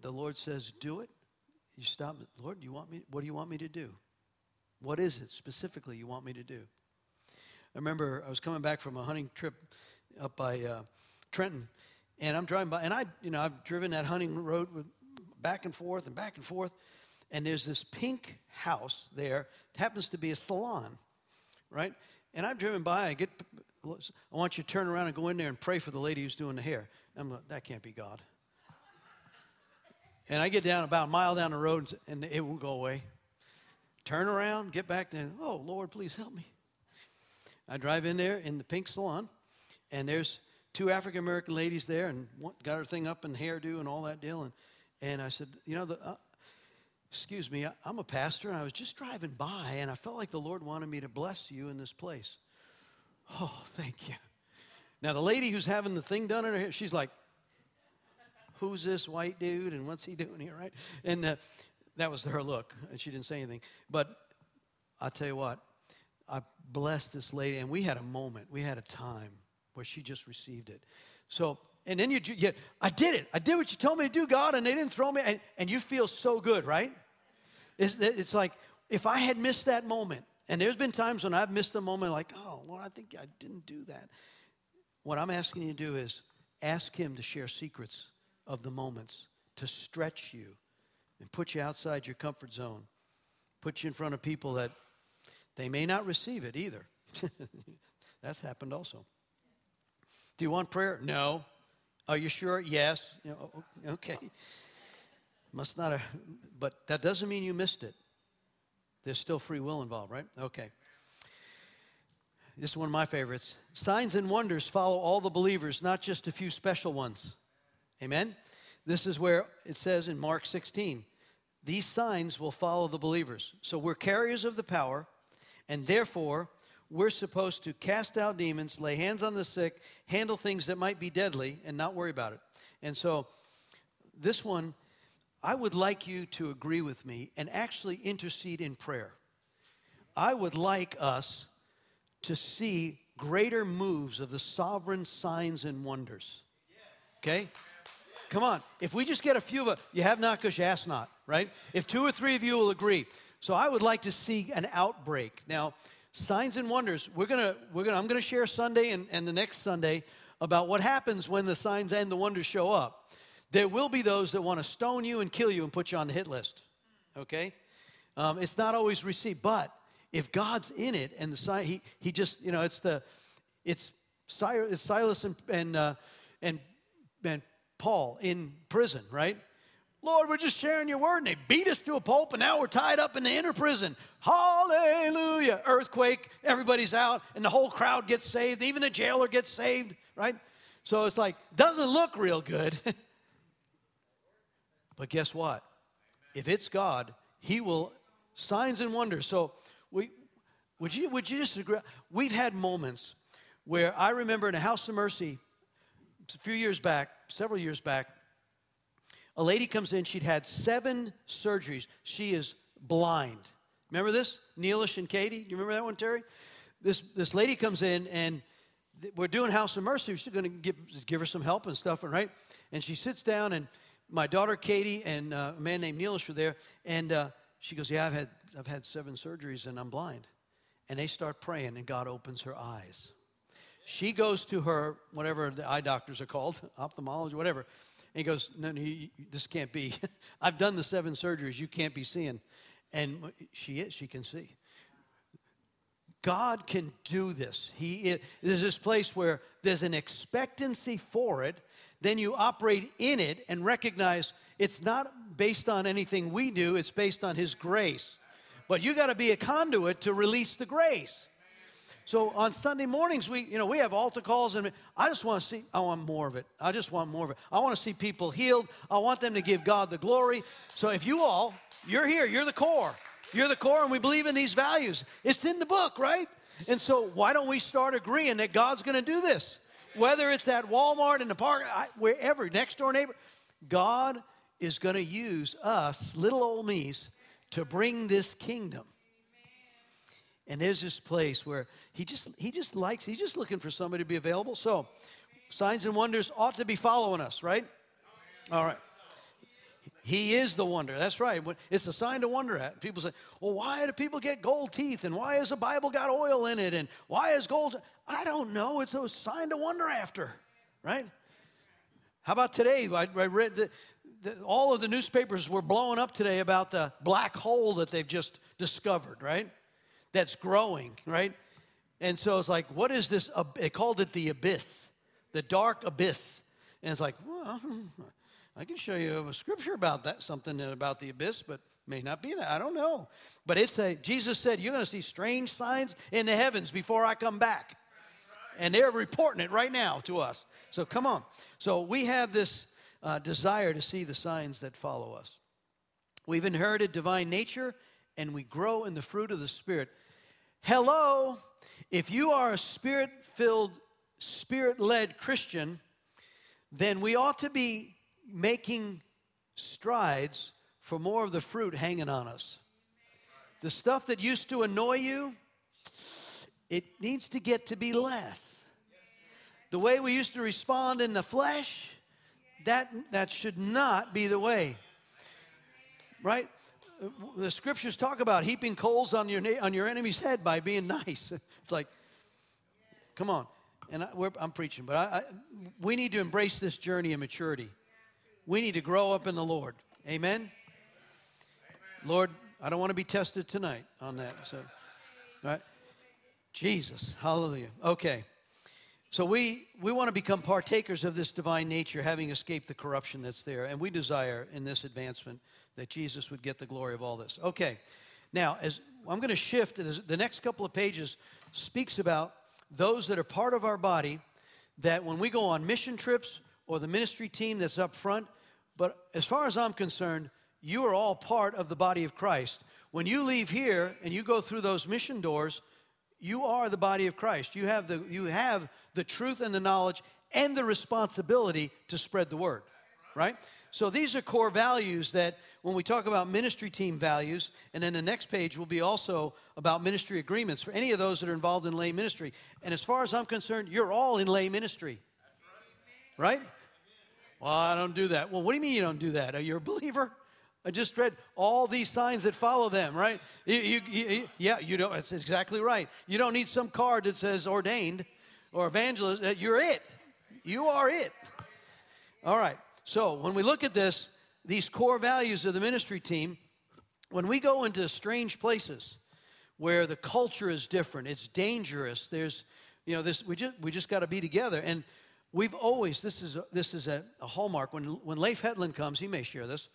the Lord says, do it, you stop, Lord, do you want me, what do you want me to do? What is it specifically you want me to do? I remember I was coming back from a hunting trip up by uh, Trenton, and I'm driving by, and I, you know, I've driven that hunting road with back and forth and back and forth, and there's this pink house there. It happens to be a salon, right? And I've driven by. I get, I want you to turn around and go in there and pray for the lady who's doing the hair. I'm like, that can't be God. And I get down about a mile down the road, and it won't go away. Turn around, get back there. Oh Lord, please help me. I drive in there in the pink salon, and there's two African American ladies there and got her thing up and hairdo and all that deal. And, and I said, You know, the, uh, excuse me, I'm a pastor and I was just driving by and I felt like the Lord wanted me to bless you in this place. Oh, thank you. Now, the lady who's having the thing done in her hair, she's like, Who's this white dude and what's he doing here, right? And uh, that was her look, and she didn't say anything. But i tell you what, I blessed this lady, and we had a moment, we had a time where she just received it. So, and then you, you I did it. I did what you told me to do, God, and they didn't throw me. And, and you feel so good, right? It's, it's like if I had missed that moment, and there's been times when I've missed a moment like, oh, Lord, I think I didn't do that. What I'm asking you to do is ask Him to share secrets of the moments, to stretch you and put you outside your comfort zone, put you in front of people that they may not receive it either. That's happened also. Do you want prayer? No. Are you sure? Yes. Okay. Must not have, but that doesn't mean you missed it. There's still free will involved, right? Okay. This is one of my favorites. Signs and wonders follow all the believers, not just a few special ones. Amen? This is where it says in Mark 16 these signs will follow the believers. So we're carriers of the power, and therefore we're supposed to cast out demons, lay hands on the sick, handle things that might be deadly, and not worry about it. And so, this one, I would like you to agree with me and actually intercede in prayer. I would like us to see greater moves of the sovereign signs and wonders. Okay? Come on. If we just get a few of it, you have not because you ask not, right? If two or three of you will agree. So I would like to see an outbreak. Now, signs and wonders. We're gonna, we're gonna, I'm gonna share Sunday and, and the next Sunday about what happens when the signs and the wonders show up. There will be those that want to stone you and kill you and put you on the hit list. Okay? Um, it's not always received, but if God's in it and the sign, he, he just, you know, it's the, it's, it's Silas and, and, uh, and, and Paul in prison, right? Lord, we're just sharing your word. And they beat us to a pulp, and now we're tied up in the inner prison. Hallelujah. Earthquake, everybody's out, and the whole crowd gets saved. Even the jailer gets saved, right? So it's like, doesn't look real good. but guess what? If it's God, He will signs and wonders. So we would you would you just agree? We've had moments where I remember in a house of mercy a few years back, several years back, a lady comes in, she'd had seven surgeries. She is blind. Remember this? Neilish and Katie? You remember that one, Terry? This, this lady comes in and we're doing House of Mercy. We're going to give, give her some help and stuff, and right? And she sits down, and my daughter Katie and uh, a man named Neilish were there, and uh, she goes, "Yeah, I've had I've had seven surgeries, and I'm blind." And they start praying, and God opens her eyes. She goes to her whatever the eye doctors are called, ophthalmologist, whatever, and he goes, No, no, you, this can't be. I've done the seven surgeries. You can't be seeing. And she is, she can see. God can do this. He is, there's this place where there's an expectancy for it. Then you operate in it and recognize it's not based on anything we do, it's based on His grace. But you got to be a conduit to release the grace. So on Sunday mornings, we, you know, we have altar calls, and I just want to see, I want more of it. I just want more of it. I want to see people healed. I want them to give God the glory. So if you all, you're here, you're the core. You're the core, and we believe in these values. It's in the book, right? And so why don't we start agreeing that God's going to do this? Whether it's at Walmart, in the park, wherever, next door neighbor, God is going to use us, little old me's, to bring this kingdom. And there's this place where he just he just likes, he's just looking for somebody to be available. So signs and wonders ought to be following us, right? All right. He is the wonder. That's right. It's a sign to wonder at. People say, well, why do people get gold teeth? And why has the Bible got oil in it? And why is gold? I don't know. It's a sign to wonder after, right? How about today? I, I read that all of the newspapers were blowing up today about the black hole that they've just discovered, right? That's growing, right? And so it's like, what is this? They called it the abyss, the dark abyss. And it's like, well, I can show you a scripture about that, something about the abyss, but may not be that. I don't know. But it's a, Jesus said, you're going to see strange signs in the heavens before I come back. And they're reporting it right now to us. So come on. So we have this uh, desire to see the signs that follow us. We've inherited divine nature and we grow in the fruit of the Spirit. Hello, if you are a spirit filled, spirit led Christian, then we ought to be making strides for more of the fruit hanging on us. The stuff that used to annoy you, it needs to get to be less. The way we used to respond in the flesh, that, that should not be the way. Right? The scriptures talk about heaping coals on your, on your enemy's head by being nice. It's like, come on. And I, am preaching, but I, I, we need to embrace this journey of maturity. We need to grow up in the Lord. Amen? Amen. Lord, I don't want to be tested tonight on that. So, right? Jesus, hallelujah. Okay. So we, we want to become partakers of this divine nature, having escaped the corruption that's there. And we desire in this advancement that Jesus would get the glory of all this. Okay. Now, as I'm going to shift, the next couple of pages speaks about those that are part of our body that when we go on mission trips or the ministry team that's up front, but as far as I'm concerned, you are all part of the body of Christ. When you leave here and you go through those mission doors, you are the body of Christ. You have the, you have the truth and the knowledge and the responsibility to spread the word, right? So these are core values that when we talk about ministry team values, and then the next page will be also about ministry agreements for any of those that are involved in lay ministry. And as far as I'm concerned, you're all in lay ministry. Right? Well, I don't do that. Well, what do you mean you don't do that? Are you a believer? I just read all these signs that follow them, right? You, you, you, yeah, you know, that's exactly right. You don't need some card that says ordained or evangelist. You're it. You are it. All right. So when we look at this, these core values of the ministry team, when we go into strange places where the culture is different, it's dangerous. There's, you know, this we just we just got to be together. And we've always this is a, this is a, a hallmark. When when Leif Hetland comes, he may share this.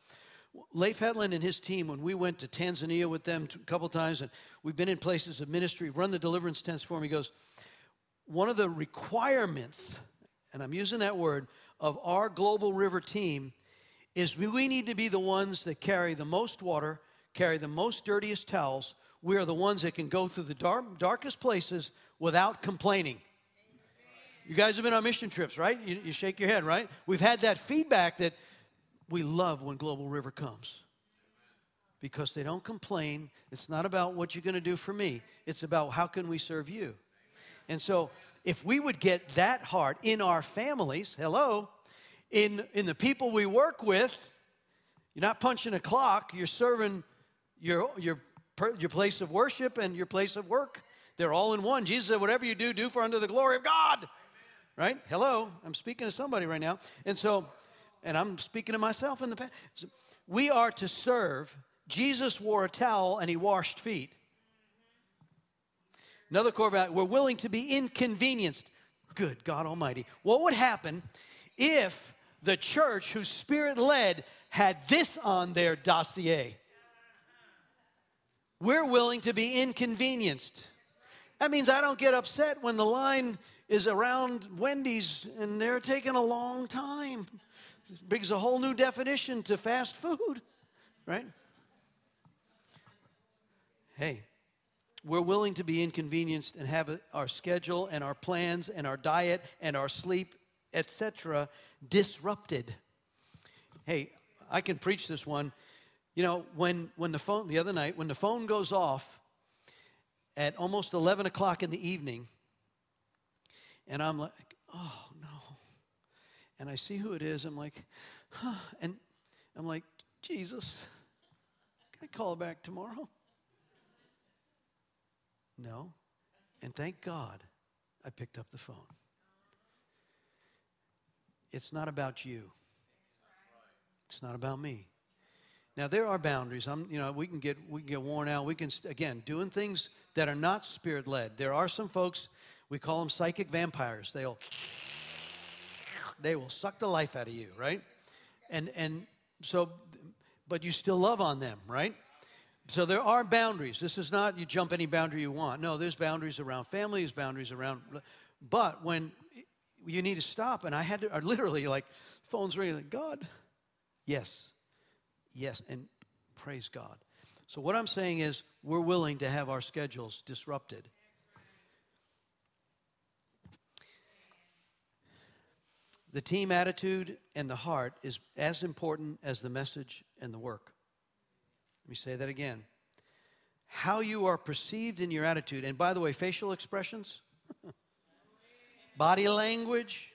Leif Hetland and his team, when we went to Tanzania with them a couple times, and we've been in places of ministry, run the deliverance tents for him, he goes, one of the requirements, and I'm using that word, of our global river team is we need to be the ones that carry the most water, carry the most dirtiest towels. We are the ones that can go through the dark, darkest places without complaining. You guys have been on mission trips, right? You, you shake your head, right? We've had that feedback that we love when Global River comes because they don't complain. It's not about what you're going to do for me, it's about how can we serve you. And so, if we would get that heart in our families, hello, in, in the people we work with, you're not punching a clock, you're serving your, your, your place of worship and your place of work. They're all in one. Jesus said, Whatever you do, do for under the glory of God. Right? Hello, I'm speaking to somebody right now. And so, and I'm speaking to myself in the past. We are to serve. Jesus wore a towel and he washed feet. Another core value, we're willing to be inconvenienced. Good God Almighty. What would happen if the church, whose spirit led, had this on their dossier? We're willing to be inconvenienced. That means I don't get upset when the line is around Wendy's and they're taking a long time. Brings a whole new definition to fast food, right? Hey, we're willing to be inconvenienced and have our schedule and our plans and our diet and our sleep, etc., disrupted. Hey, I can preach this one. You know, when, when the phone, the other night, when the phone goes off at almost 11 o'clock in the evening, and I'm like, oh. And I see who it is, I'm like, huh. And I'm like, Jesus, can I call back tomorrow? No. And thank God I picked up the phone. It's not about you. It's not about me. Now there are boundaries. I'm, you know, we can get we can get worn out. We can again doing things that are not spirit led. There are some folks we call them psychic vampires. They'll they will suck the life out of you, right? And and so, but you still love on them, right? So there are boundaries. This is not you jump any boundary you want. No, there's boundaries around family, there's boundaries around. But when you need to stop, and I had to I literally like phones ringing. Like, God, yes, yes, and praise God. So what I'm saying is, we're willing to have our schedules disrupted. The team attitude and the heart is as important as the message and the work. Let me say that again. How you are perceived in your attitude, and by the way, facial expressions, body language.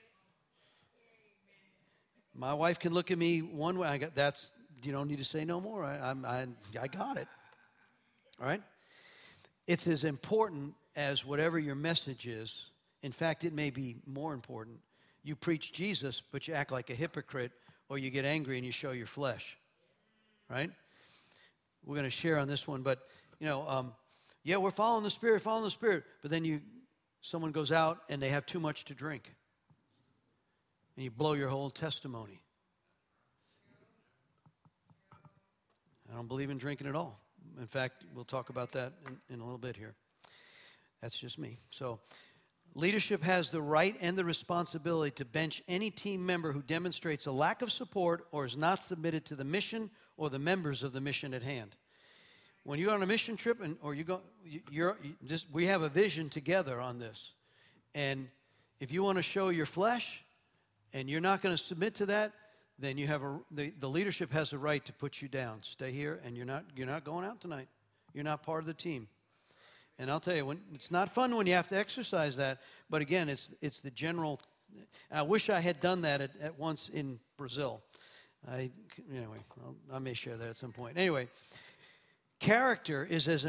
My wife can look at me one way. I got that's you don't need to say no more. I, I'm, I, I got it. All right. It's as important as whatever your message is. In fact, it may be more important. You preach Jesus, but you act like a hypocrite, or you get angry and you show your flesh. Right? we're going to share on this one, but you know, um, yeah, we're following the Spirit, following the Spirit, but then you, someone goes out and they have too much to drink, and you blow your whole testimony. I don't believe in drinking at all. In fact, we'll talk about that in, in a little bit here. That's just me. So, leadership has the right and the responsibility to bench any team member who demonstrates a lack of support or is not submitted to the mission or the members of the mission at hand. When you're on a mission trip and or you go, you're just we have a vision together on this, and if you want to show your flesh, and you're not going to submit to that, then you have a the, the leadership has the right to put you down. Stay here, and you're not you're not going out tonight. You're not part of the team. And I'll tell you, when, it's not fun when you have to exercise that. But again, it's it's the general. I wish I had done that at, at once in Brazil. I, anyway, I'll, I may share that at some point. Anyway, character is as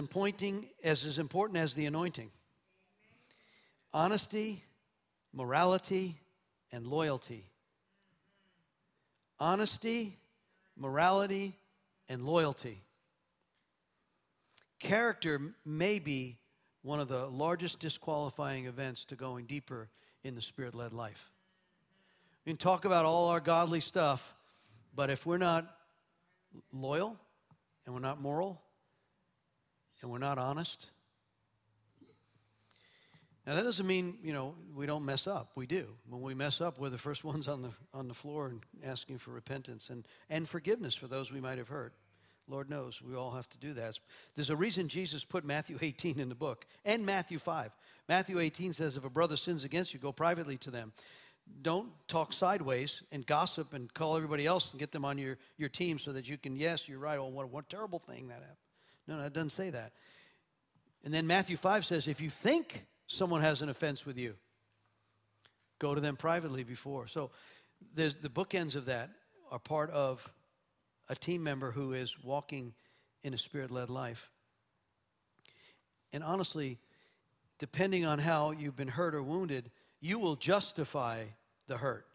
as, as important as the anointing. Honesty, morality, and loyalty. Honesty, morality, and loyalty. Character may be one of the largest disqualifying events to going deeper in the spirit led life. We can talk about all our godly stuff, but if we're not loyal and we're not moral and we're not honest, now that doesn't mean, you know, we don't mess up. We do. When we mess up, we're the first ones on the on the floor and asking for repentance and, and forgiveness for those we might have hurt. Lord knows we all have to do that. There's a reason Jesus put Matthew 18 in the book and Matthew 5. Matthew 18 says, If a brother sins against you, go privately to them don't talk sideways and gossip and call everybody else and get them on your, your team so that you can, yes, you're right. Oh, what, what terrible thing that happened. No, no, it doesn't say that. And then Matthew 5 says, if you think someone has an offense with you, go to them privately before. So there's, the bookends of that are part of a team member who is walking in a spirit led life. And honestly, depending on how you've been hurt or wounded, you will justify the hurt.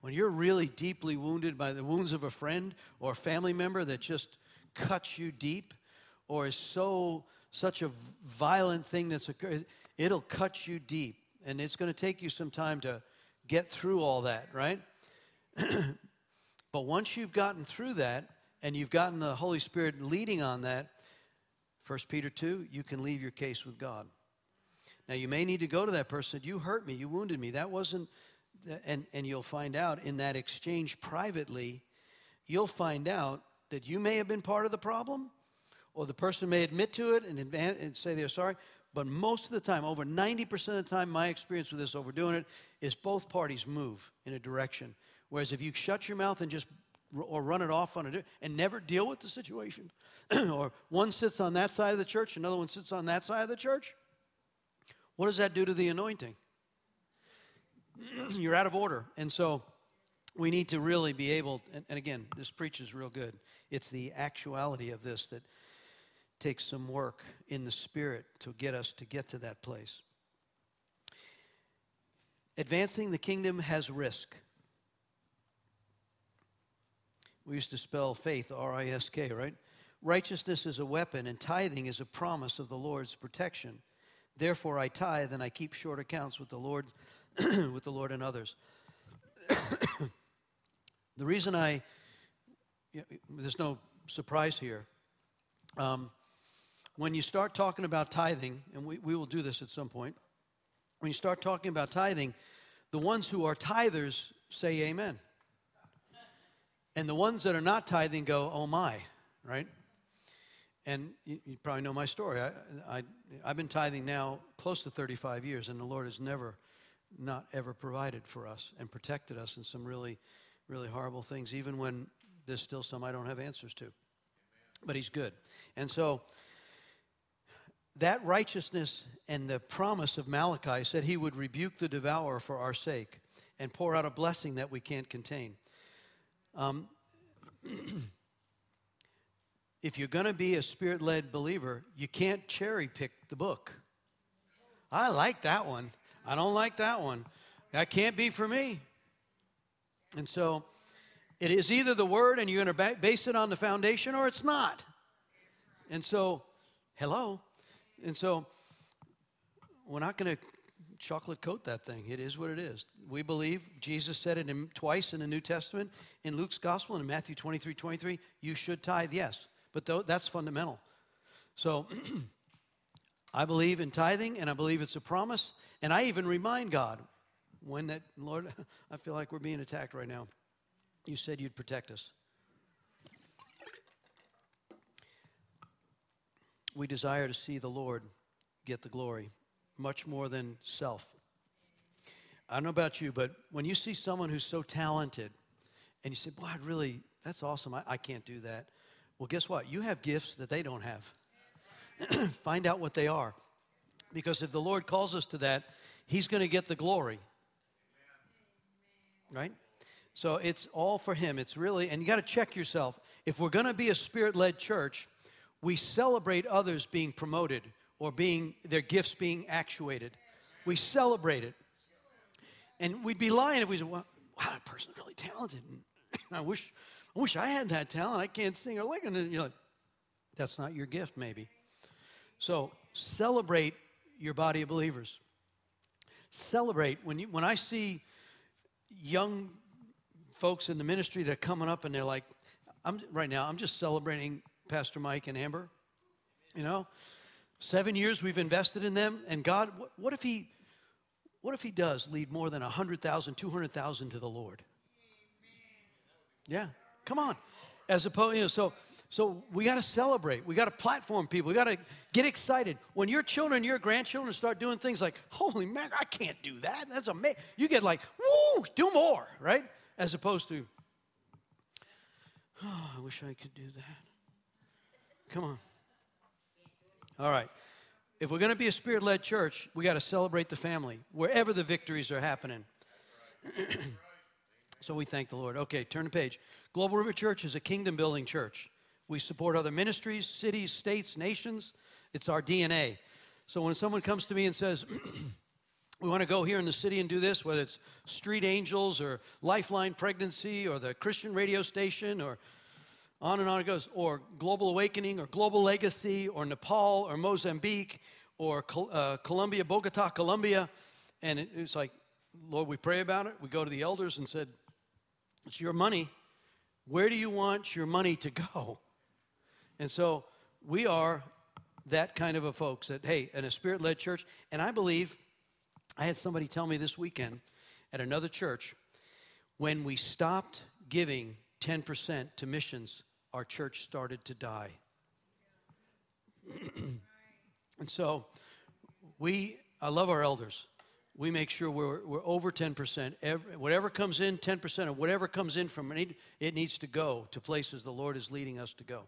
When you're really deeply wounded by the wounds of a friend or a family member that just cuts you deep or is so such a violent thing that's occurred, it'll cut you deep. And it's going to take you some time to get through all that, right? but once you've gotten through that and you've gotten the Holy Spirit leading on that, 1 Peter 2, you can leave your case with God. Now, you may need to go to that person, you hurt me, you wounded me. That wasn't, and, and you'll find out in that exchange privately, you'll find out that you may have been part of the problem, or the person may admit to it and, and say they're sorry. But most of the time, over 90% of the time, my experience with this overdoing it is both parties move in a direction. Whereas if you shut your mouth and just or run it off on a and never deal with the situation, or one sits on that side of the church, another one sits on that side of the church, what does that do to the anointing? You're out of order. And so we need to really be able, and, and again, this preach is real good. It's the actuality of this that takes some work in the spirit to get us to get to that place. Advancing the kingdom has risk. We used to spell faith R I S K, right? Righteousness is a weapon, and tithing is a promise of the Lord's protection. Therefore, I tithe and I keep short accounts with the Lord, with the Lord and others. the reason I, you know, there's no surprise here. Um, when you start talking about tithing, and we, we will do this at some point, when you start talking about tithing, the ones who are tithers say amen. And the ones that are not tithing go, oh my, right? And you, you probably know my story. I, I, I've been tithing now close to 35 years, and the Lord has never, not ever provided for us and protected us in some really, really horrible things, even when there's still some I don't have answers to. But He's good. And so, that righteousness and the promise of Malachi said he would rebuke the devourer for our sake and pour out a blessing that we can't contain. Um, if you're going to be a spirit led believer, you can't cherry pick the book. I like that one. I don't like that one. That can't be for me. And so it is either the word and you're going to base it on the foundation or it's not. And so, hello. And so we're not going to chocolate coat that thing. It is what it is. We believe Jesus said it in, twice in the New Testament. In Luke's gospel and in Matthew 23 23, you should tithe, yes. But th- that's fundamental. So I believe in tithing and I believe it's a promise. And I even remind God when that, Lord, I feel like we're being attacked right now. You said you'd protect us. We desire to see the Lord get the glory much more than self. I don't know about you, but when you see someone who's so talented and you say, Boy, I'd really, that's awesome. I, I can't do that. Well, guess what? You have gifts that they don't have. Find out what they are. Because if the Lord calls us to that, He's going to get the glory. Right? So it's all for Him. It's really, and you got to check yourself. If we're going to be a spirit led church, we celebrate others being promoted or being their gifts being actuated. We celebrate it. And we'd be lying if we said, well, wow, that person's really talented. I wish, I wish I had that talent. I can't sing or lick. And you're like, that's not your gift, maybe. So celebrate your body of believers. Celebrate when you when I see young folks in the ministry that are coming up and they're like, I'm right now, I'm just celebrating Pastor Mike and Amber. You know, Seven years we've invested in them, and God, what, what if He, what if He does lead more than 100,000, 200,000 to the Lord? Yeah, come on. As opposed, you know, so so we got to celebrate. We got to platform people. We got to get excited. When your children, your grandchildren start doing things like, "Holy man, I can't do that." That's amazing. You get like, "Woo, do more!" Right? As opposed to, "Oh, I wish I could do that." Come on. All right. If we're going to be a spirit led church, we got to celebrate the family wherever the victories are happening. so we thank the Lord. Okay, turn the page. Global River Church is a kingdom building church. We support other ministries, cities, states, nations. It's our DNA. So when someone comes to me and says, we want to go here in the city and do this, whether it's Street Angels or Lifeline Pregnancy or the Christian radio station or on and on it goes. Or Global Awakening, or Global Legacy, or Nepal, or Mozambique, or uh, Colombia, Bogota, Colombia. And it, it's like, Lord, we pray about it. We go to the elders and said, It's your money. Where do you want your money to go? And so we are that kind of a folks that, hey, in a spirit led church, and I believe I had somebody tell me this weekend at another church when we stopped giving 10% to missions, our church started to die. and so we, I love our elders. We make sure we're, we're over 10%. Every, whatever comes in, 10% of whatever comes in from it, it needs to go to places the Lord is leading us to go.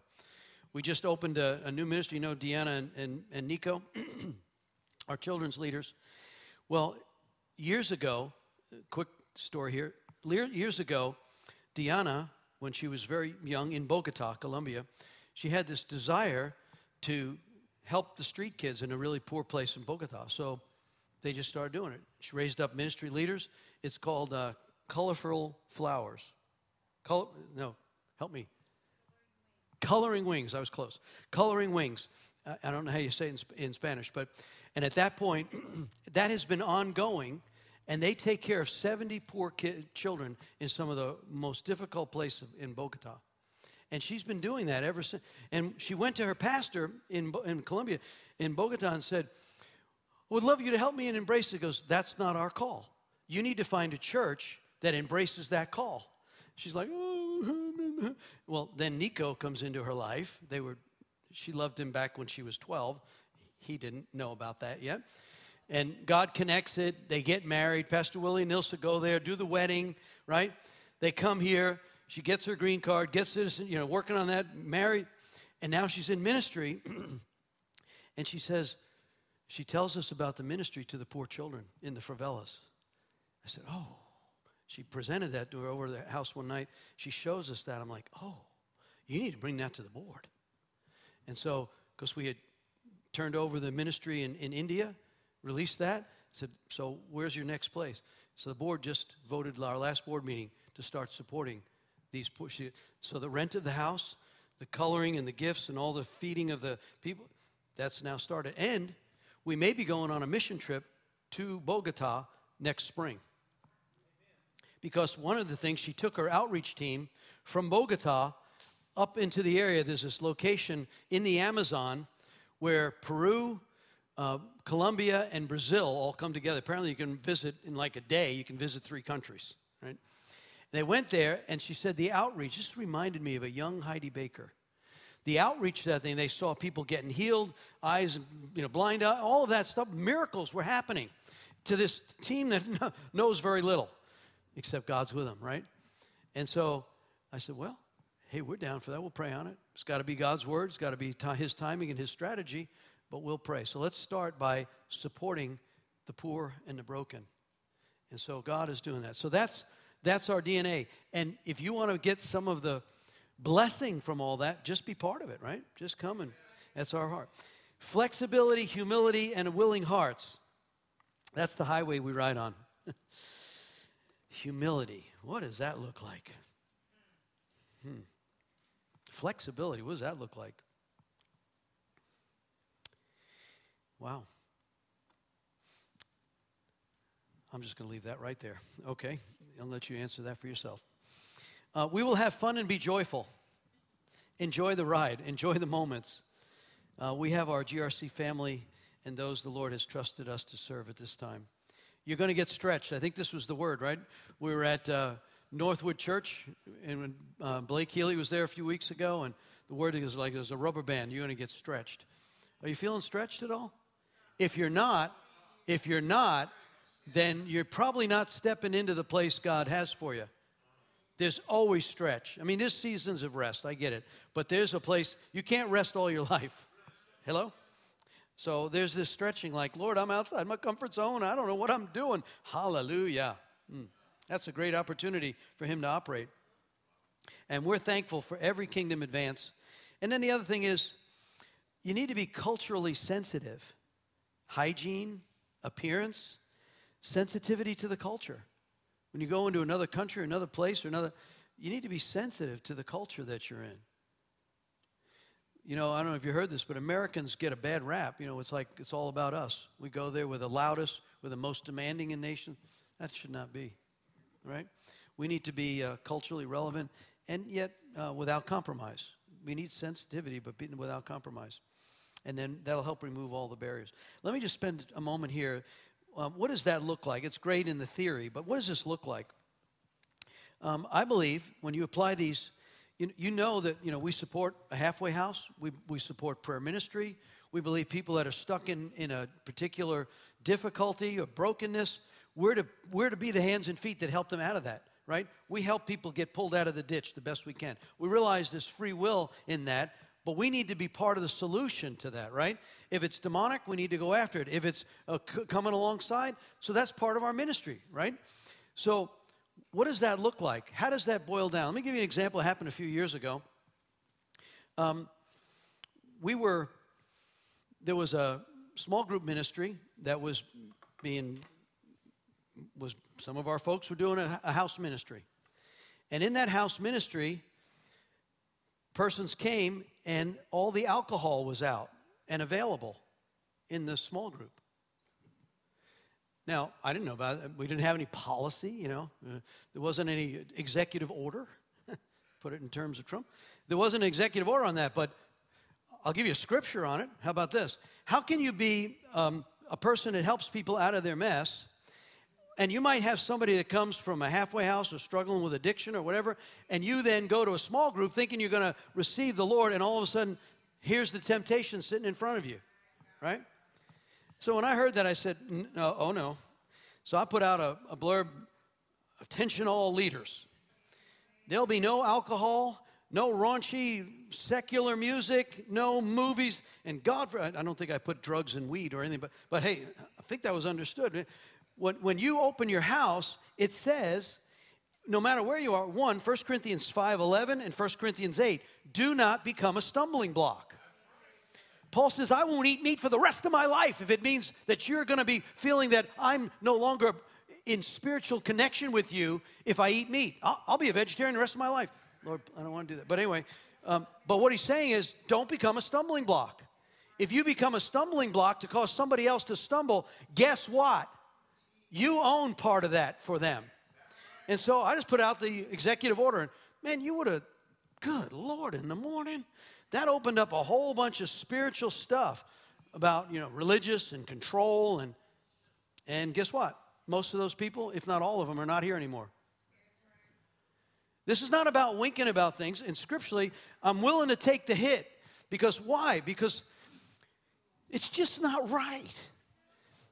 We just opened a, a new ministry. You know, Deanna and, and, and Nico, our children's leaders. Well, years ago, quick story here. Years ago, Deanna, when she was very young in Bogota, Colombia, she had this desire to help the street kids in a really poor place in Bogota. So they just started doing it. She raised up ministry leaders. It's called uh, Colorful Flowers. Color, no, help me. Coloring Wings. I was close. Coloring Wings. I don't know how you say it in, in Spanish, but, and at that point, that has been ongoing, and they take care of 70 poor kid, children in some of the most difficult places in Bogota. And she's been doing that ever since. And she went to her pastor in, in Colombia, in Bogota, and said, Would love you to help me and embrace it. He goes, That's not our call. You need to find a church that embraces that call. She's like, oh. well, then Nico comes into her life. They were, she loved him back when she was 12. He didn't know about that yet. And God connects it. They get married. Pastor Willie and Nilsa go there, do the wedding, right? They come here. She gets her green card, gets citizen, you know, working on that, married. And now she's in ministry. and she says, she tells us about the ministry to the poor children in the favelas. I said, oh. She presented that to her over the house one night. She shows us that. I'm like, oh, you need to bring that to the board. And so, because we had turned over the ministry in, in India, released that, said, so where's your next place? So the board just voted our last board meeting to start supporting these push. So the rent of the house, the coloring and the gifts and all the feeding of the people, that's now started. And we may be going on a mission trip to Bogota next spring because one of the things she took her outreach team from Bogota up into the area. There's this location in the Amazon where Peru, uh, Colombia, and Brazil all come together. Apparently, you can visit in like a day, you can visit three countries, right? They went there, and she said the outreach just reminded me of a young Heidi Baker. The outreach that thing, they saw people getting healed, eyes, you know, blind, all of that stuff. Miracles were happening to this team that knows very little except God's with them, right? And so I said, well, hey, we're down for that. We'll pray on it. It's got to be God's word. It's got to be His timing and His strategy, but we'll pray. So let's start by supporting the poor and the broken. And so God is doing that. So that's that's our DNA. And if you want to get some of the blessing from all that, just be part of it, right? Just come and that's our heart. Flexibility, humility, and willing hearts. That's the highway we ride on. Humility. What does that look like? Hmm. Flexibility. What does that look like? Wow. I'm just going to leave that right there. Okay. I'll let you answer that for yourself. Uh, we will have fun and be joyful. Enjoy the ride, enjoy the moments. Uh, we have our GRC family and those the Lord has trusted us to serve at this time. You're going to get stretched. I think this was the word, right? We were at uh, Northwood Church, and uh, Blake Healy was there a few weeks ago, and the word is like there's a rubber band. You're going to get stretched. Are you feeling stretched at all? If you're not, if you're not, then you're probably not stepping into the place God has for you. There's always stretch. I mean, there's seasons of rest. I get it, but there's a place you can't rest all your life. Hello. So there's this stretching like, Lord, I'm outside my comfort zone. I don't know what I'm doing. Hallelujah. Mm. That's a great opportunity for Him to operate. And we're thankful for every kingdom advance. And then the other thing is, you need to be culturally sensitive. Hygiene, appearance, sensitivity to the culture. When you go into another country, another place, or another, you need to be sensitive to the culture that you're in you know, I don't know if you heard this, but Americans get a bad rap. You know, it's like it's all about us. We go there with the loudest, with the most demanding in nation. That should not be, right? We need to be uh, culturally relevant and yet uh, without compromise. We need sensitivity, but without compromise. And then that'll help remove all the barriers. Let me just spend a moment here. Um, what does that look like? It's great in the theory, but what does this look like? Um, I believe when you apply these, you, you know that you know we support a halfway house. We, we support prayer ministry. We believe people that are stuck in, in a particular difficulty or brokenness, we're to, we're to be the hands and feet that help them out of that, right? We help people get pulled out of the ditch the best we can. We realize there's free will in that, but we need to be part of the solution to that, right? If it's demonic, we need to go after it. If it's uh, c- coming alongside, so that's part of our ministry, right? So, what does that look like? How does that boil down? Let me give you an example that happened a few years ago. Um, we were, there was a small group ministry that was being, was some of our folks were doing a, a house ministry. And in that house ministry, persons came and all the alcohol was out and available in the small group. Now, I didn't know about it. We didn't have any policy, you know. Uh, there wasn't any executive order, put it in terms of Trump. There wasn't an executive order on that, but I'll give you a scripture on it. How about this? How can you be um, a person that helps people out of their mess? And you might have somebody that comes from a halfway house or struggling with addiction or whatever, and you then go to a small group thinking you're going to receive the Lord, and all of a sudden, here's the temptation sitting in front of you, right? So when I heard that, I said, no, oh no. So I put out a, a blurb attention all leaders. There'll be no alcohol, no raunchy secular music, no movies, and God, I don't think I put drugs and weed or anything, but, but hey, I think that was understood. When, when you open your house, it says, no matter where you are, one, 1 Corinthians 5.11 and 1 Corinthians 8, do not become a stumbling block. Paul says, I won't eat meat for the rest of my life if it means that you're going to be feeling that I'm no longer in spiritual connection with you if I eat meat. I'll, I'll be a vegetarian the rest of my life. Lord, I don't want to do that. But anyway, um, but what he's saying is don't become a stumbling block. If you become a stumbling block to cause somebody else to stumble, guess what? You own part of that for them. And so I just put out the executive order. And man, you would have, good Lord, in the morning, that opened up a whole bunch of spiritual stuff about, you know, religious and control and and guess what? Most of those people, if not all of them, are not here anymore. This is not about winking about things. And scripturally, I'm willing to take the hit. Because why? Because it's just not right.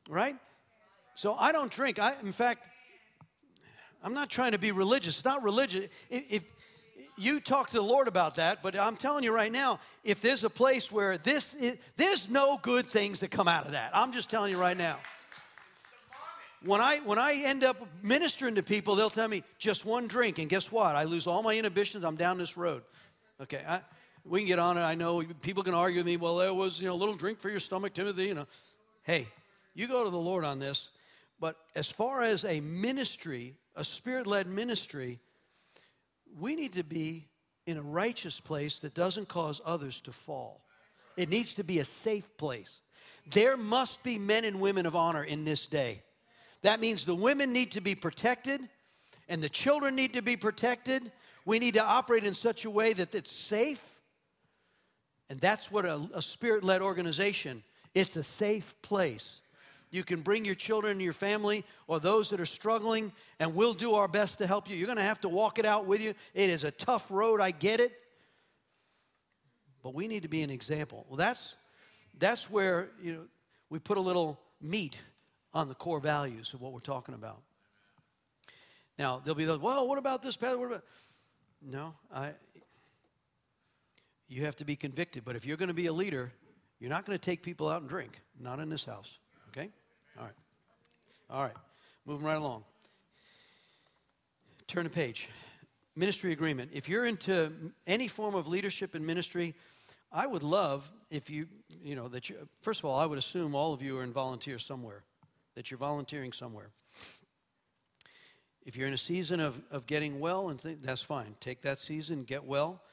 Right? So I don't drink. I, in fact, I'm not trying to be religious. It's not religious. If, if you talk to the Lord about that, but I'm telling you right now, if there's a place where this is, there's no good things that come out of that. I'm just telling you right now. When I when I end up ministering to people, they'll tell me just one drink, and guess what? I lose all my inhibitions. I'm down this road. Okay, I, we can get on it. I know people can argue with me. Well, there was you know a little drink for your stomach, Timothy. You know, hey, you go to the Lord on this. But as far as a ministry, a spirit-led ministry, we need to be in a righteous place that doesn't cause others to fall. It needs to be a safe place. There must be men and women of honor in this day. That means the women need to be protected and the children need to be protected. We need to operate in such a way that it's safe. And that's what a, a spirit led organization it's a safe place you can bring your children and your family or those that are struggling, and we'll do our best to help you. You're going to have to walk it out with you. It is a tough road, I get it. But we need to be an example. Well, that's, that's where you know, we put a little meat on the core values of what we're talking about. Now, there'll be those, well, what about this, Pastor? What about? No, I, you have to be convicted. But if you're going to be a leader, you're not going to take people out and drink. Not in this house. Okay? All right. All right. Moving right along. Turn the page. Ministry agreement. If you're into any form of leadership and ministry, I would love if you, you know, that you, first of all, I would assume all of you are in volunteer somewhere, that you're volunteering somewhere. If you're in a season of, of getting well, and th- that's fine. Take that season, get well.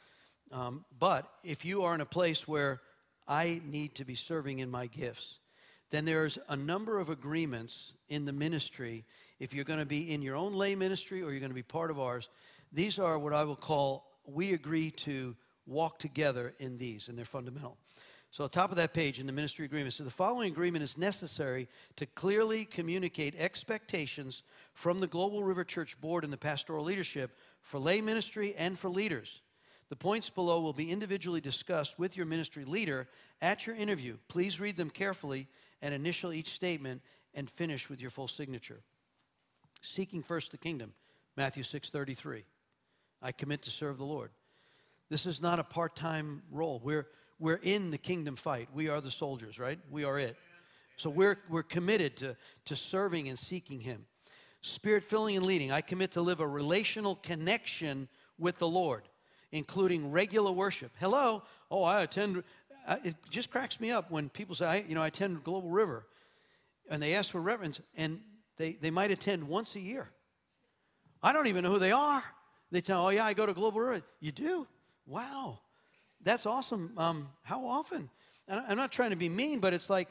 Um, but if you are in a place where I need to be serving in my gifts, then there's a number of agreements in the ministry. If you're going to be in your own lay ministry or you're going to be part of ours, these are what I will call we agree to walk together in these, and they're fundamental. So, top of that page in the ministry agreement, so the following agreement is necessary to clearly communicate expectations from the Global River Church Board and the pastoral leadership for lay ministry and for leaders. The points below will be individually discussed with your ministry leader at your interview. Please read them carefully and initial each statement and finish with your full signature. Seeking first the kingdom, Matthew 6:33. I commit to serve the Lord. This is not a part-time role. We're we're in the kingdom fight. We are the soldiers, right? We are it. So we're, we're committed to, to serving and seeking Him. Spirit filling and leading. I commit to live a relational connection with the Lord, including regular worship. Hello? Oh, I attend. it just cracks me up when people say, I, you know, I attend Global River, and they ask for reverence, and they, they might attend once a year. I don't even know who they are. They tell, oh, yeah, I go to Global River. You do? Wow that's awesome. Um, how often? And I'm not trying to be mean, but it's like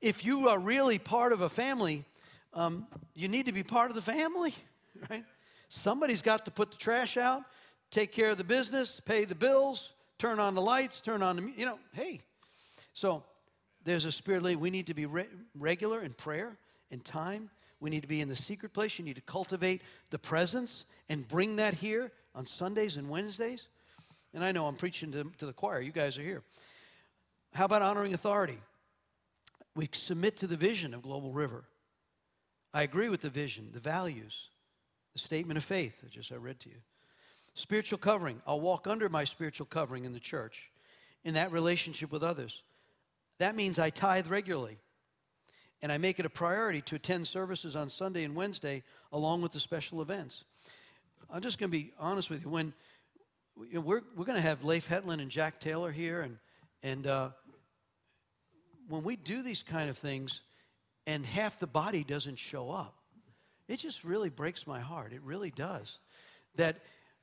if you are really part of a family, um, you need to be part of the family, right? Somebody's got to put the trash out, take care of the business, pay the bills, turn on the lights, turn on the, you know, hey. So there's a spirit lead. We need to be re- regular in prayer, in time. We need to be in the secret place. You need to cultivate the presence and bring that here on Sundays and Wednesdays. And I know I'm preaching to, to the choir. You guys are here. How about honoring authority? We submit to the vision of Global River. I agree with the vision, the values, the statement of faith that just I read to you. Spiritual covering. I'll walk under my spiritual covering in the church, in that relationship with others. That means I tithe regularly. And I make it a priority to attend services on Sunday and Wednesday along with the special events. I'm just going to be honest with you. When we're, we're going to have Leif Hetland and Jack Taylor here, and, and uh, when we do these kind of things and half the body doesn't show up, it just really breaks my heart. It really does. That,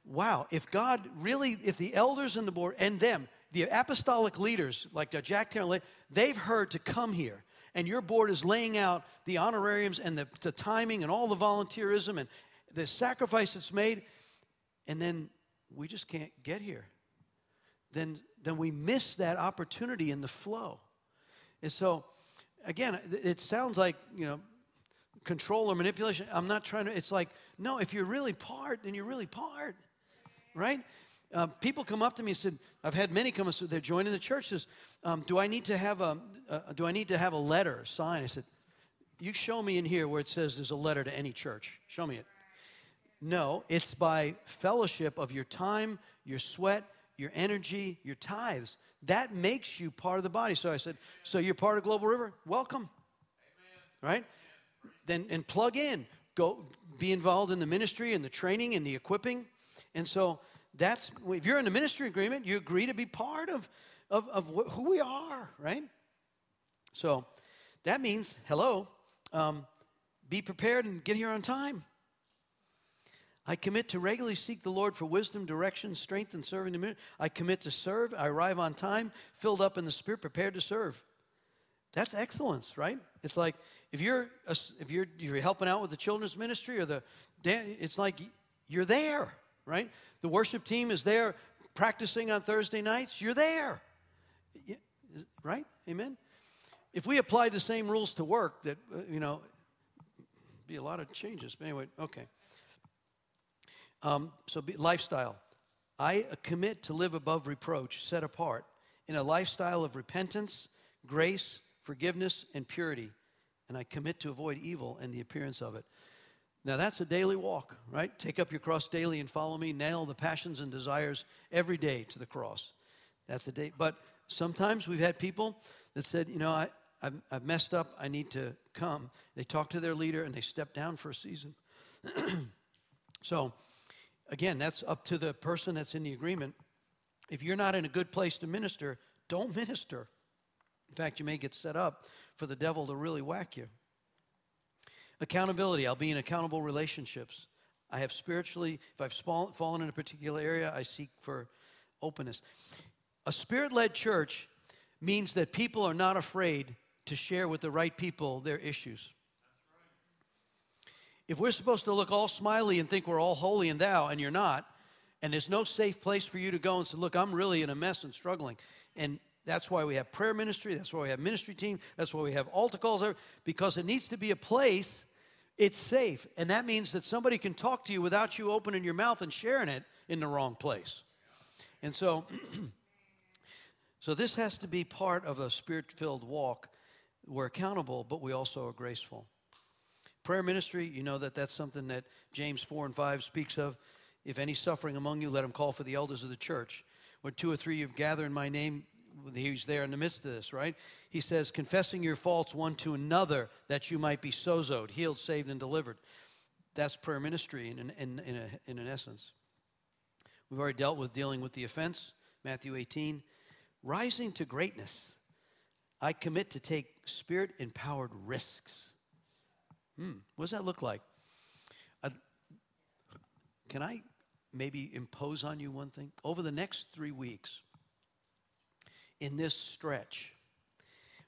wow, if God really, if the elders and the board and them, the apostolic leaders like uh, Jack Taylor, they've heard to come here, and your board is laying out the honorariums and the, the timing and all the volunteerism and the sacrifice that's made, and then we just can't get here, then, then we miss that opportunity in the flow. And so, again, it sounds like, you know, control or manipulation. I'm not trying to, it's like, no, if you're really part, then you're really part, right? Uh, people come up to me and said, I've had many come, so they're joining the church. Says, um, do I need to have a, uh, do I need to have a letter signed? I said, you show me in here where it says there's a letter to any church. Show me it. No, it's by fellowship of your time, your sweat, your energy, your tithes. That makes you part of the body. So I said, So you're part of Global River? Welcome. Amen. Right? Then and plug in. Go be involved in the ministry and the training and the equipping. And so that's if you're in a ministry agreement, you agree to be part of, of, of who we are, right? So that means, hello, um, be prepared and get here on time. I commit to regularly seek the Lord for wisdom, direction, strength, and serving the ministry. I commit to serve. I arrive on time, filled up in the Spirit, prepared to serve. That's excellence, right? It's like if you're if you're you're helping out with the children's ministry or the it's like you're there, right? The worship team is there practicing on Thursday nights. You're there, right? Amen. If we apply the same rules to work, that uh, you know, be a lot of changes. But anyway, okay. Um, so, be, lifestyle. I commit to live above reproach, set apart, in a lifestyle of repentance, grace, forgiveness, and purity. And I commit to avoid evil and the appearance of it. Now, that's a daily walk, right? Take up your cross daily and follow me. Nail the passions and desires every day to the cross. That's a day. But sometimes we've had people that said, you know, I, I've, I've messed up. I need to come. They talk to their leader and they step down for a season. so, Again, that's up to the person that's in the agreement. If you're not in a good place to minister, don't minister. In fact, you may get set up for the devil to really whack you. Accountability. I'll be in accountable relationships. I have spiritually, if I've fallen in a particular area, I seek for openness. A spirit led church means that people are not afraid to share with the right people their issues. If we're supposed to look all smiley and think we're all holy and thou, and you're not, and there's no safe place for you to go and say, Look, I'm really in a mess and struggling, and That's why we have prayer ministry. That's why we have ministry team. That's why we have altar calls, because it needs to be a place it's safe. And that means that somebody can talk to you without you opening your mouth and sharing it in the wrong place. And so, so this has to be part of a spirit filled walk. We're accountable, but we also are graceful. Prayer ministry, you know that that's something that James 4 and 5 speaks of. If any suffering among you, let him call for the elders of the church. When two or three you've gathered in my name, he's there in the midst of this, right? He says, confessing your faults one to another that you might be sozoed, healed, saved, and delivered. That's prayer ministry in, in, in, a, in an essence. We've already dealt with dealing with the offense, Matthew 18. Rising to greatness. I commit to take spirit empowered risks. Hmm, what does that look like? Can I maybe impose on you one thing? Over the next three weeks, in this stretch,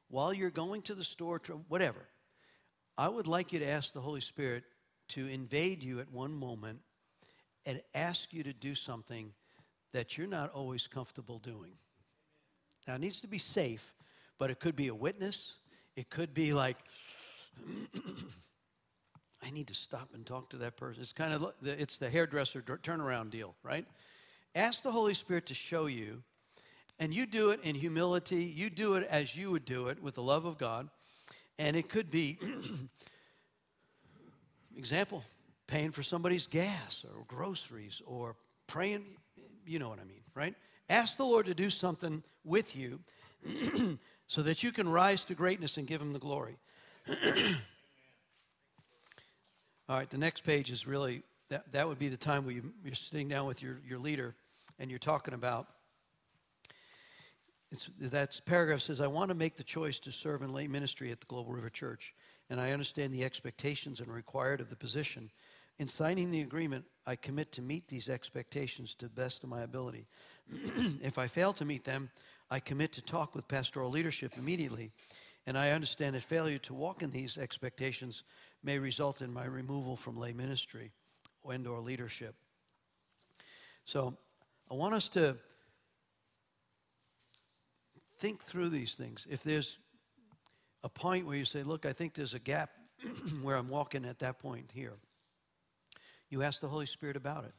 while you're going to the store, whatever, I would like you to ask the Holy Spirit to invade you at one moment and ask you to do something that you're not always comfortable doing. Now, it needs to be safe, but it could be a witness. It could be like, I need to stop and talk to that person. It's kind of it's the hairdresser turnaround deal, right? Ask the Holy Spirit to show you and you do it in humility. You do it as you would do it with the love of God. And it could be, example, paying for somebody's gas or groceries or praying. You know what I mean, right? Ask the Lord to do something with you so that you can rise to greatness and give Him the glory. All right, the next page is really that, that would be the time where you, you're sitting down with your, your leader and you're talking about that paragraph says, I want to make the choice to serve in lay ministry at the Global River Church, and I understand the expectations and required of the position. In signing the agreement, I commit to meet these expectations to the best of my ability. if I fail to meet them, I commit to talk with pastoral leadership immediately, and I understand that failure to walk in these expectations may result in my removal from lay ministry and or leadership. So I want us to think through these things. If there's a point where you say, look, I think there's a gap where I'm walking at that point here, you ask the Holy Spirit about it.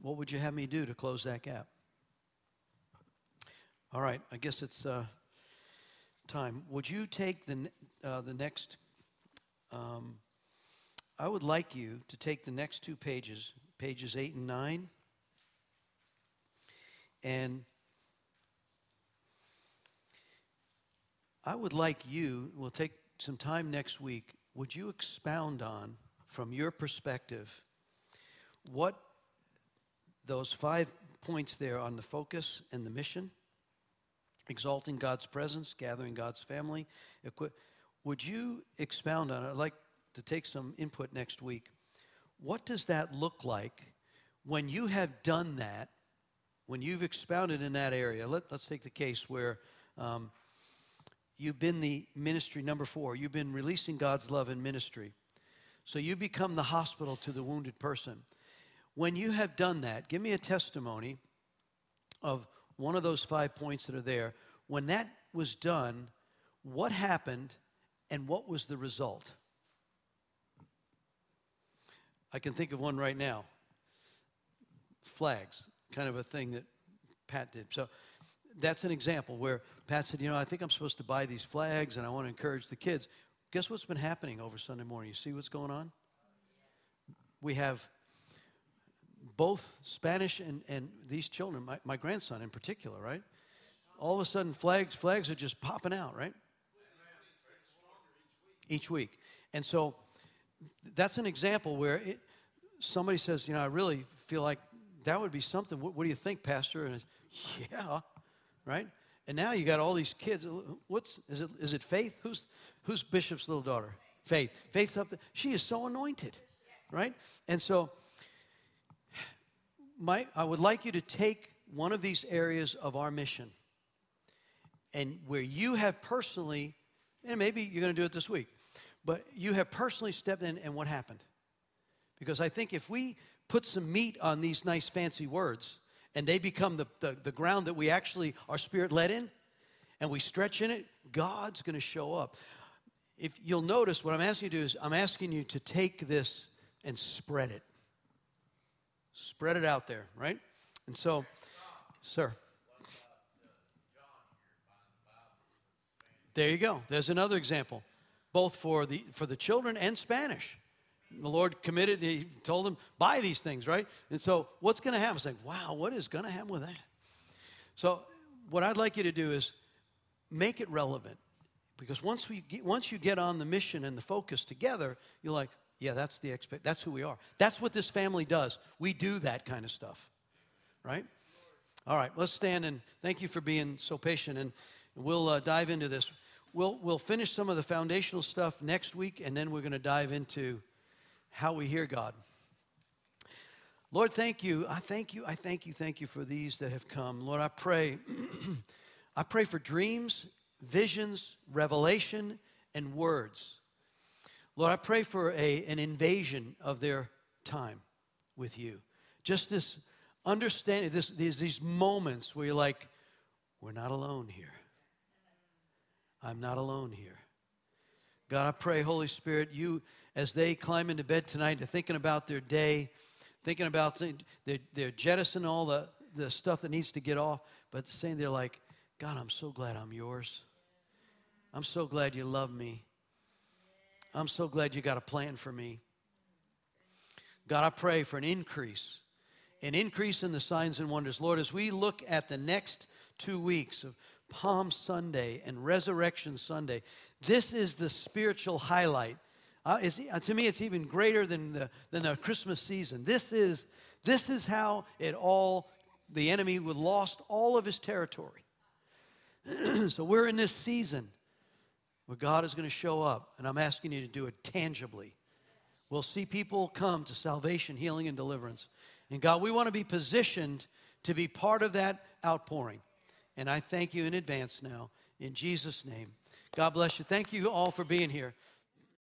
What would you have me do to close that gap? All right, I guess it's uh, time. Would you take the, uh, the next, um, I would like you to take the next two pages, pages 8 and 9, and I would like you, we'll take some time next week, would you expound on, from your perspective, what those five points there on the focus and the mission, exalting God's presence, gathering God's family, would you expound on it? I'd like to take some input next week. What does that look like when you have done that, when you've expounded in that area? Let, us take the case where um, you've been the ministry number four. You've been releasing god's love in ministry. So you become the hospital to the wounded person. When you have done that give me a testimony of one of those five points that are there. When that was done what happened and what was the result? I can think of one right now. Flags kind of a thing that pat did. So that's an example where Pat said, You know, I think I'm supposed to buy these flags and I want to encourage the kids. Guess what's been happening over Sunday morning? You see what's going on? We have both Spanish and, and these children, my, my grandson in particular, right? All of a sudden, flags, flags are just popping out, right? Each week. And so that's an example where it, somebody says, You know, I really feel like that would be something. What, what do you think, Pastor? And yeah, right? And now you got all these kids. What's is it? Is it Faith? Who's who's Bishop's little daughter? Faith. Faith's up there. She is so anointed, right? And so, my I would like you to take one of these areas of our mission, and where you have personally, and maybe you're going to do it this week, but you have personally stepped in, and what happened? Because I think if we put some meat on these nice fancy words and they become the, the, the ground that we actually are spirit led in, and we stretch in it, God's going to show up. If you'll notice, what I'm asking you to do is I'm asking you to take this and spread it. Spread it out there, right? And so, sir. There you go. There's another example, both for the for the children and Spanish. The Lord committed, He told them, buy these things, right? And so what's going to happen? It's like, wow, what is going to happen with that? So what I'd like you to do is make it relevant. Because once, we get, once you get on the mission and the focus together, you're like, yeah, that's the expect. That's who we are. That's what this family does. We do that kind of stuff, right? All right, let's stand and thank you for being so patient, and we'll uh, dive into this. We'll we'll finish some of the foundational stuff next week, and then we're going to dive into how we hear God. Lord, thank you. I thank you. I thank you. Thank you for these that have come. Lord, I pray. I pray for dreams, visions, revelation, and words. Lord, I pray for a, an invasion of their time with you. Just this understanding, this, these, these moments where you're like, we're not alone here. I'm not alone here. God, I pray, Holy Spirit, you as they climb into bed tonight, they're thinking about their day, thinking about they're, they're jettisoning all the, the stuff that needs to get off, but saying they're like, God, I'm so glad I'm yours. I'm so glad you love me. I'm so glad you got a plan for me. God, I pray for an increase, an increase in the signs and wonders. Lord, as we look at the next two weeks of Palm Sunday and Resurrection Sunday, this is the spiritual highlight uh, uh, to me, it's even greater than the, than the Christmas season. This is, this is how it all, the enemy would lost all of his territory. so we're in this season where God is going to show up, and I'm asking you to do it tangibly. We'll see people come to salvation, healing, and deliverance. And God, we want to be positioned to be part of that outpouring. And I thank you in advance now, in Jesus' name. God bless you. Thank you all for being here.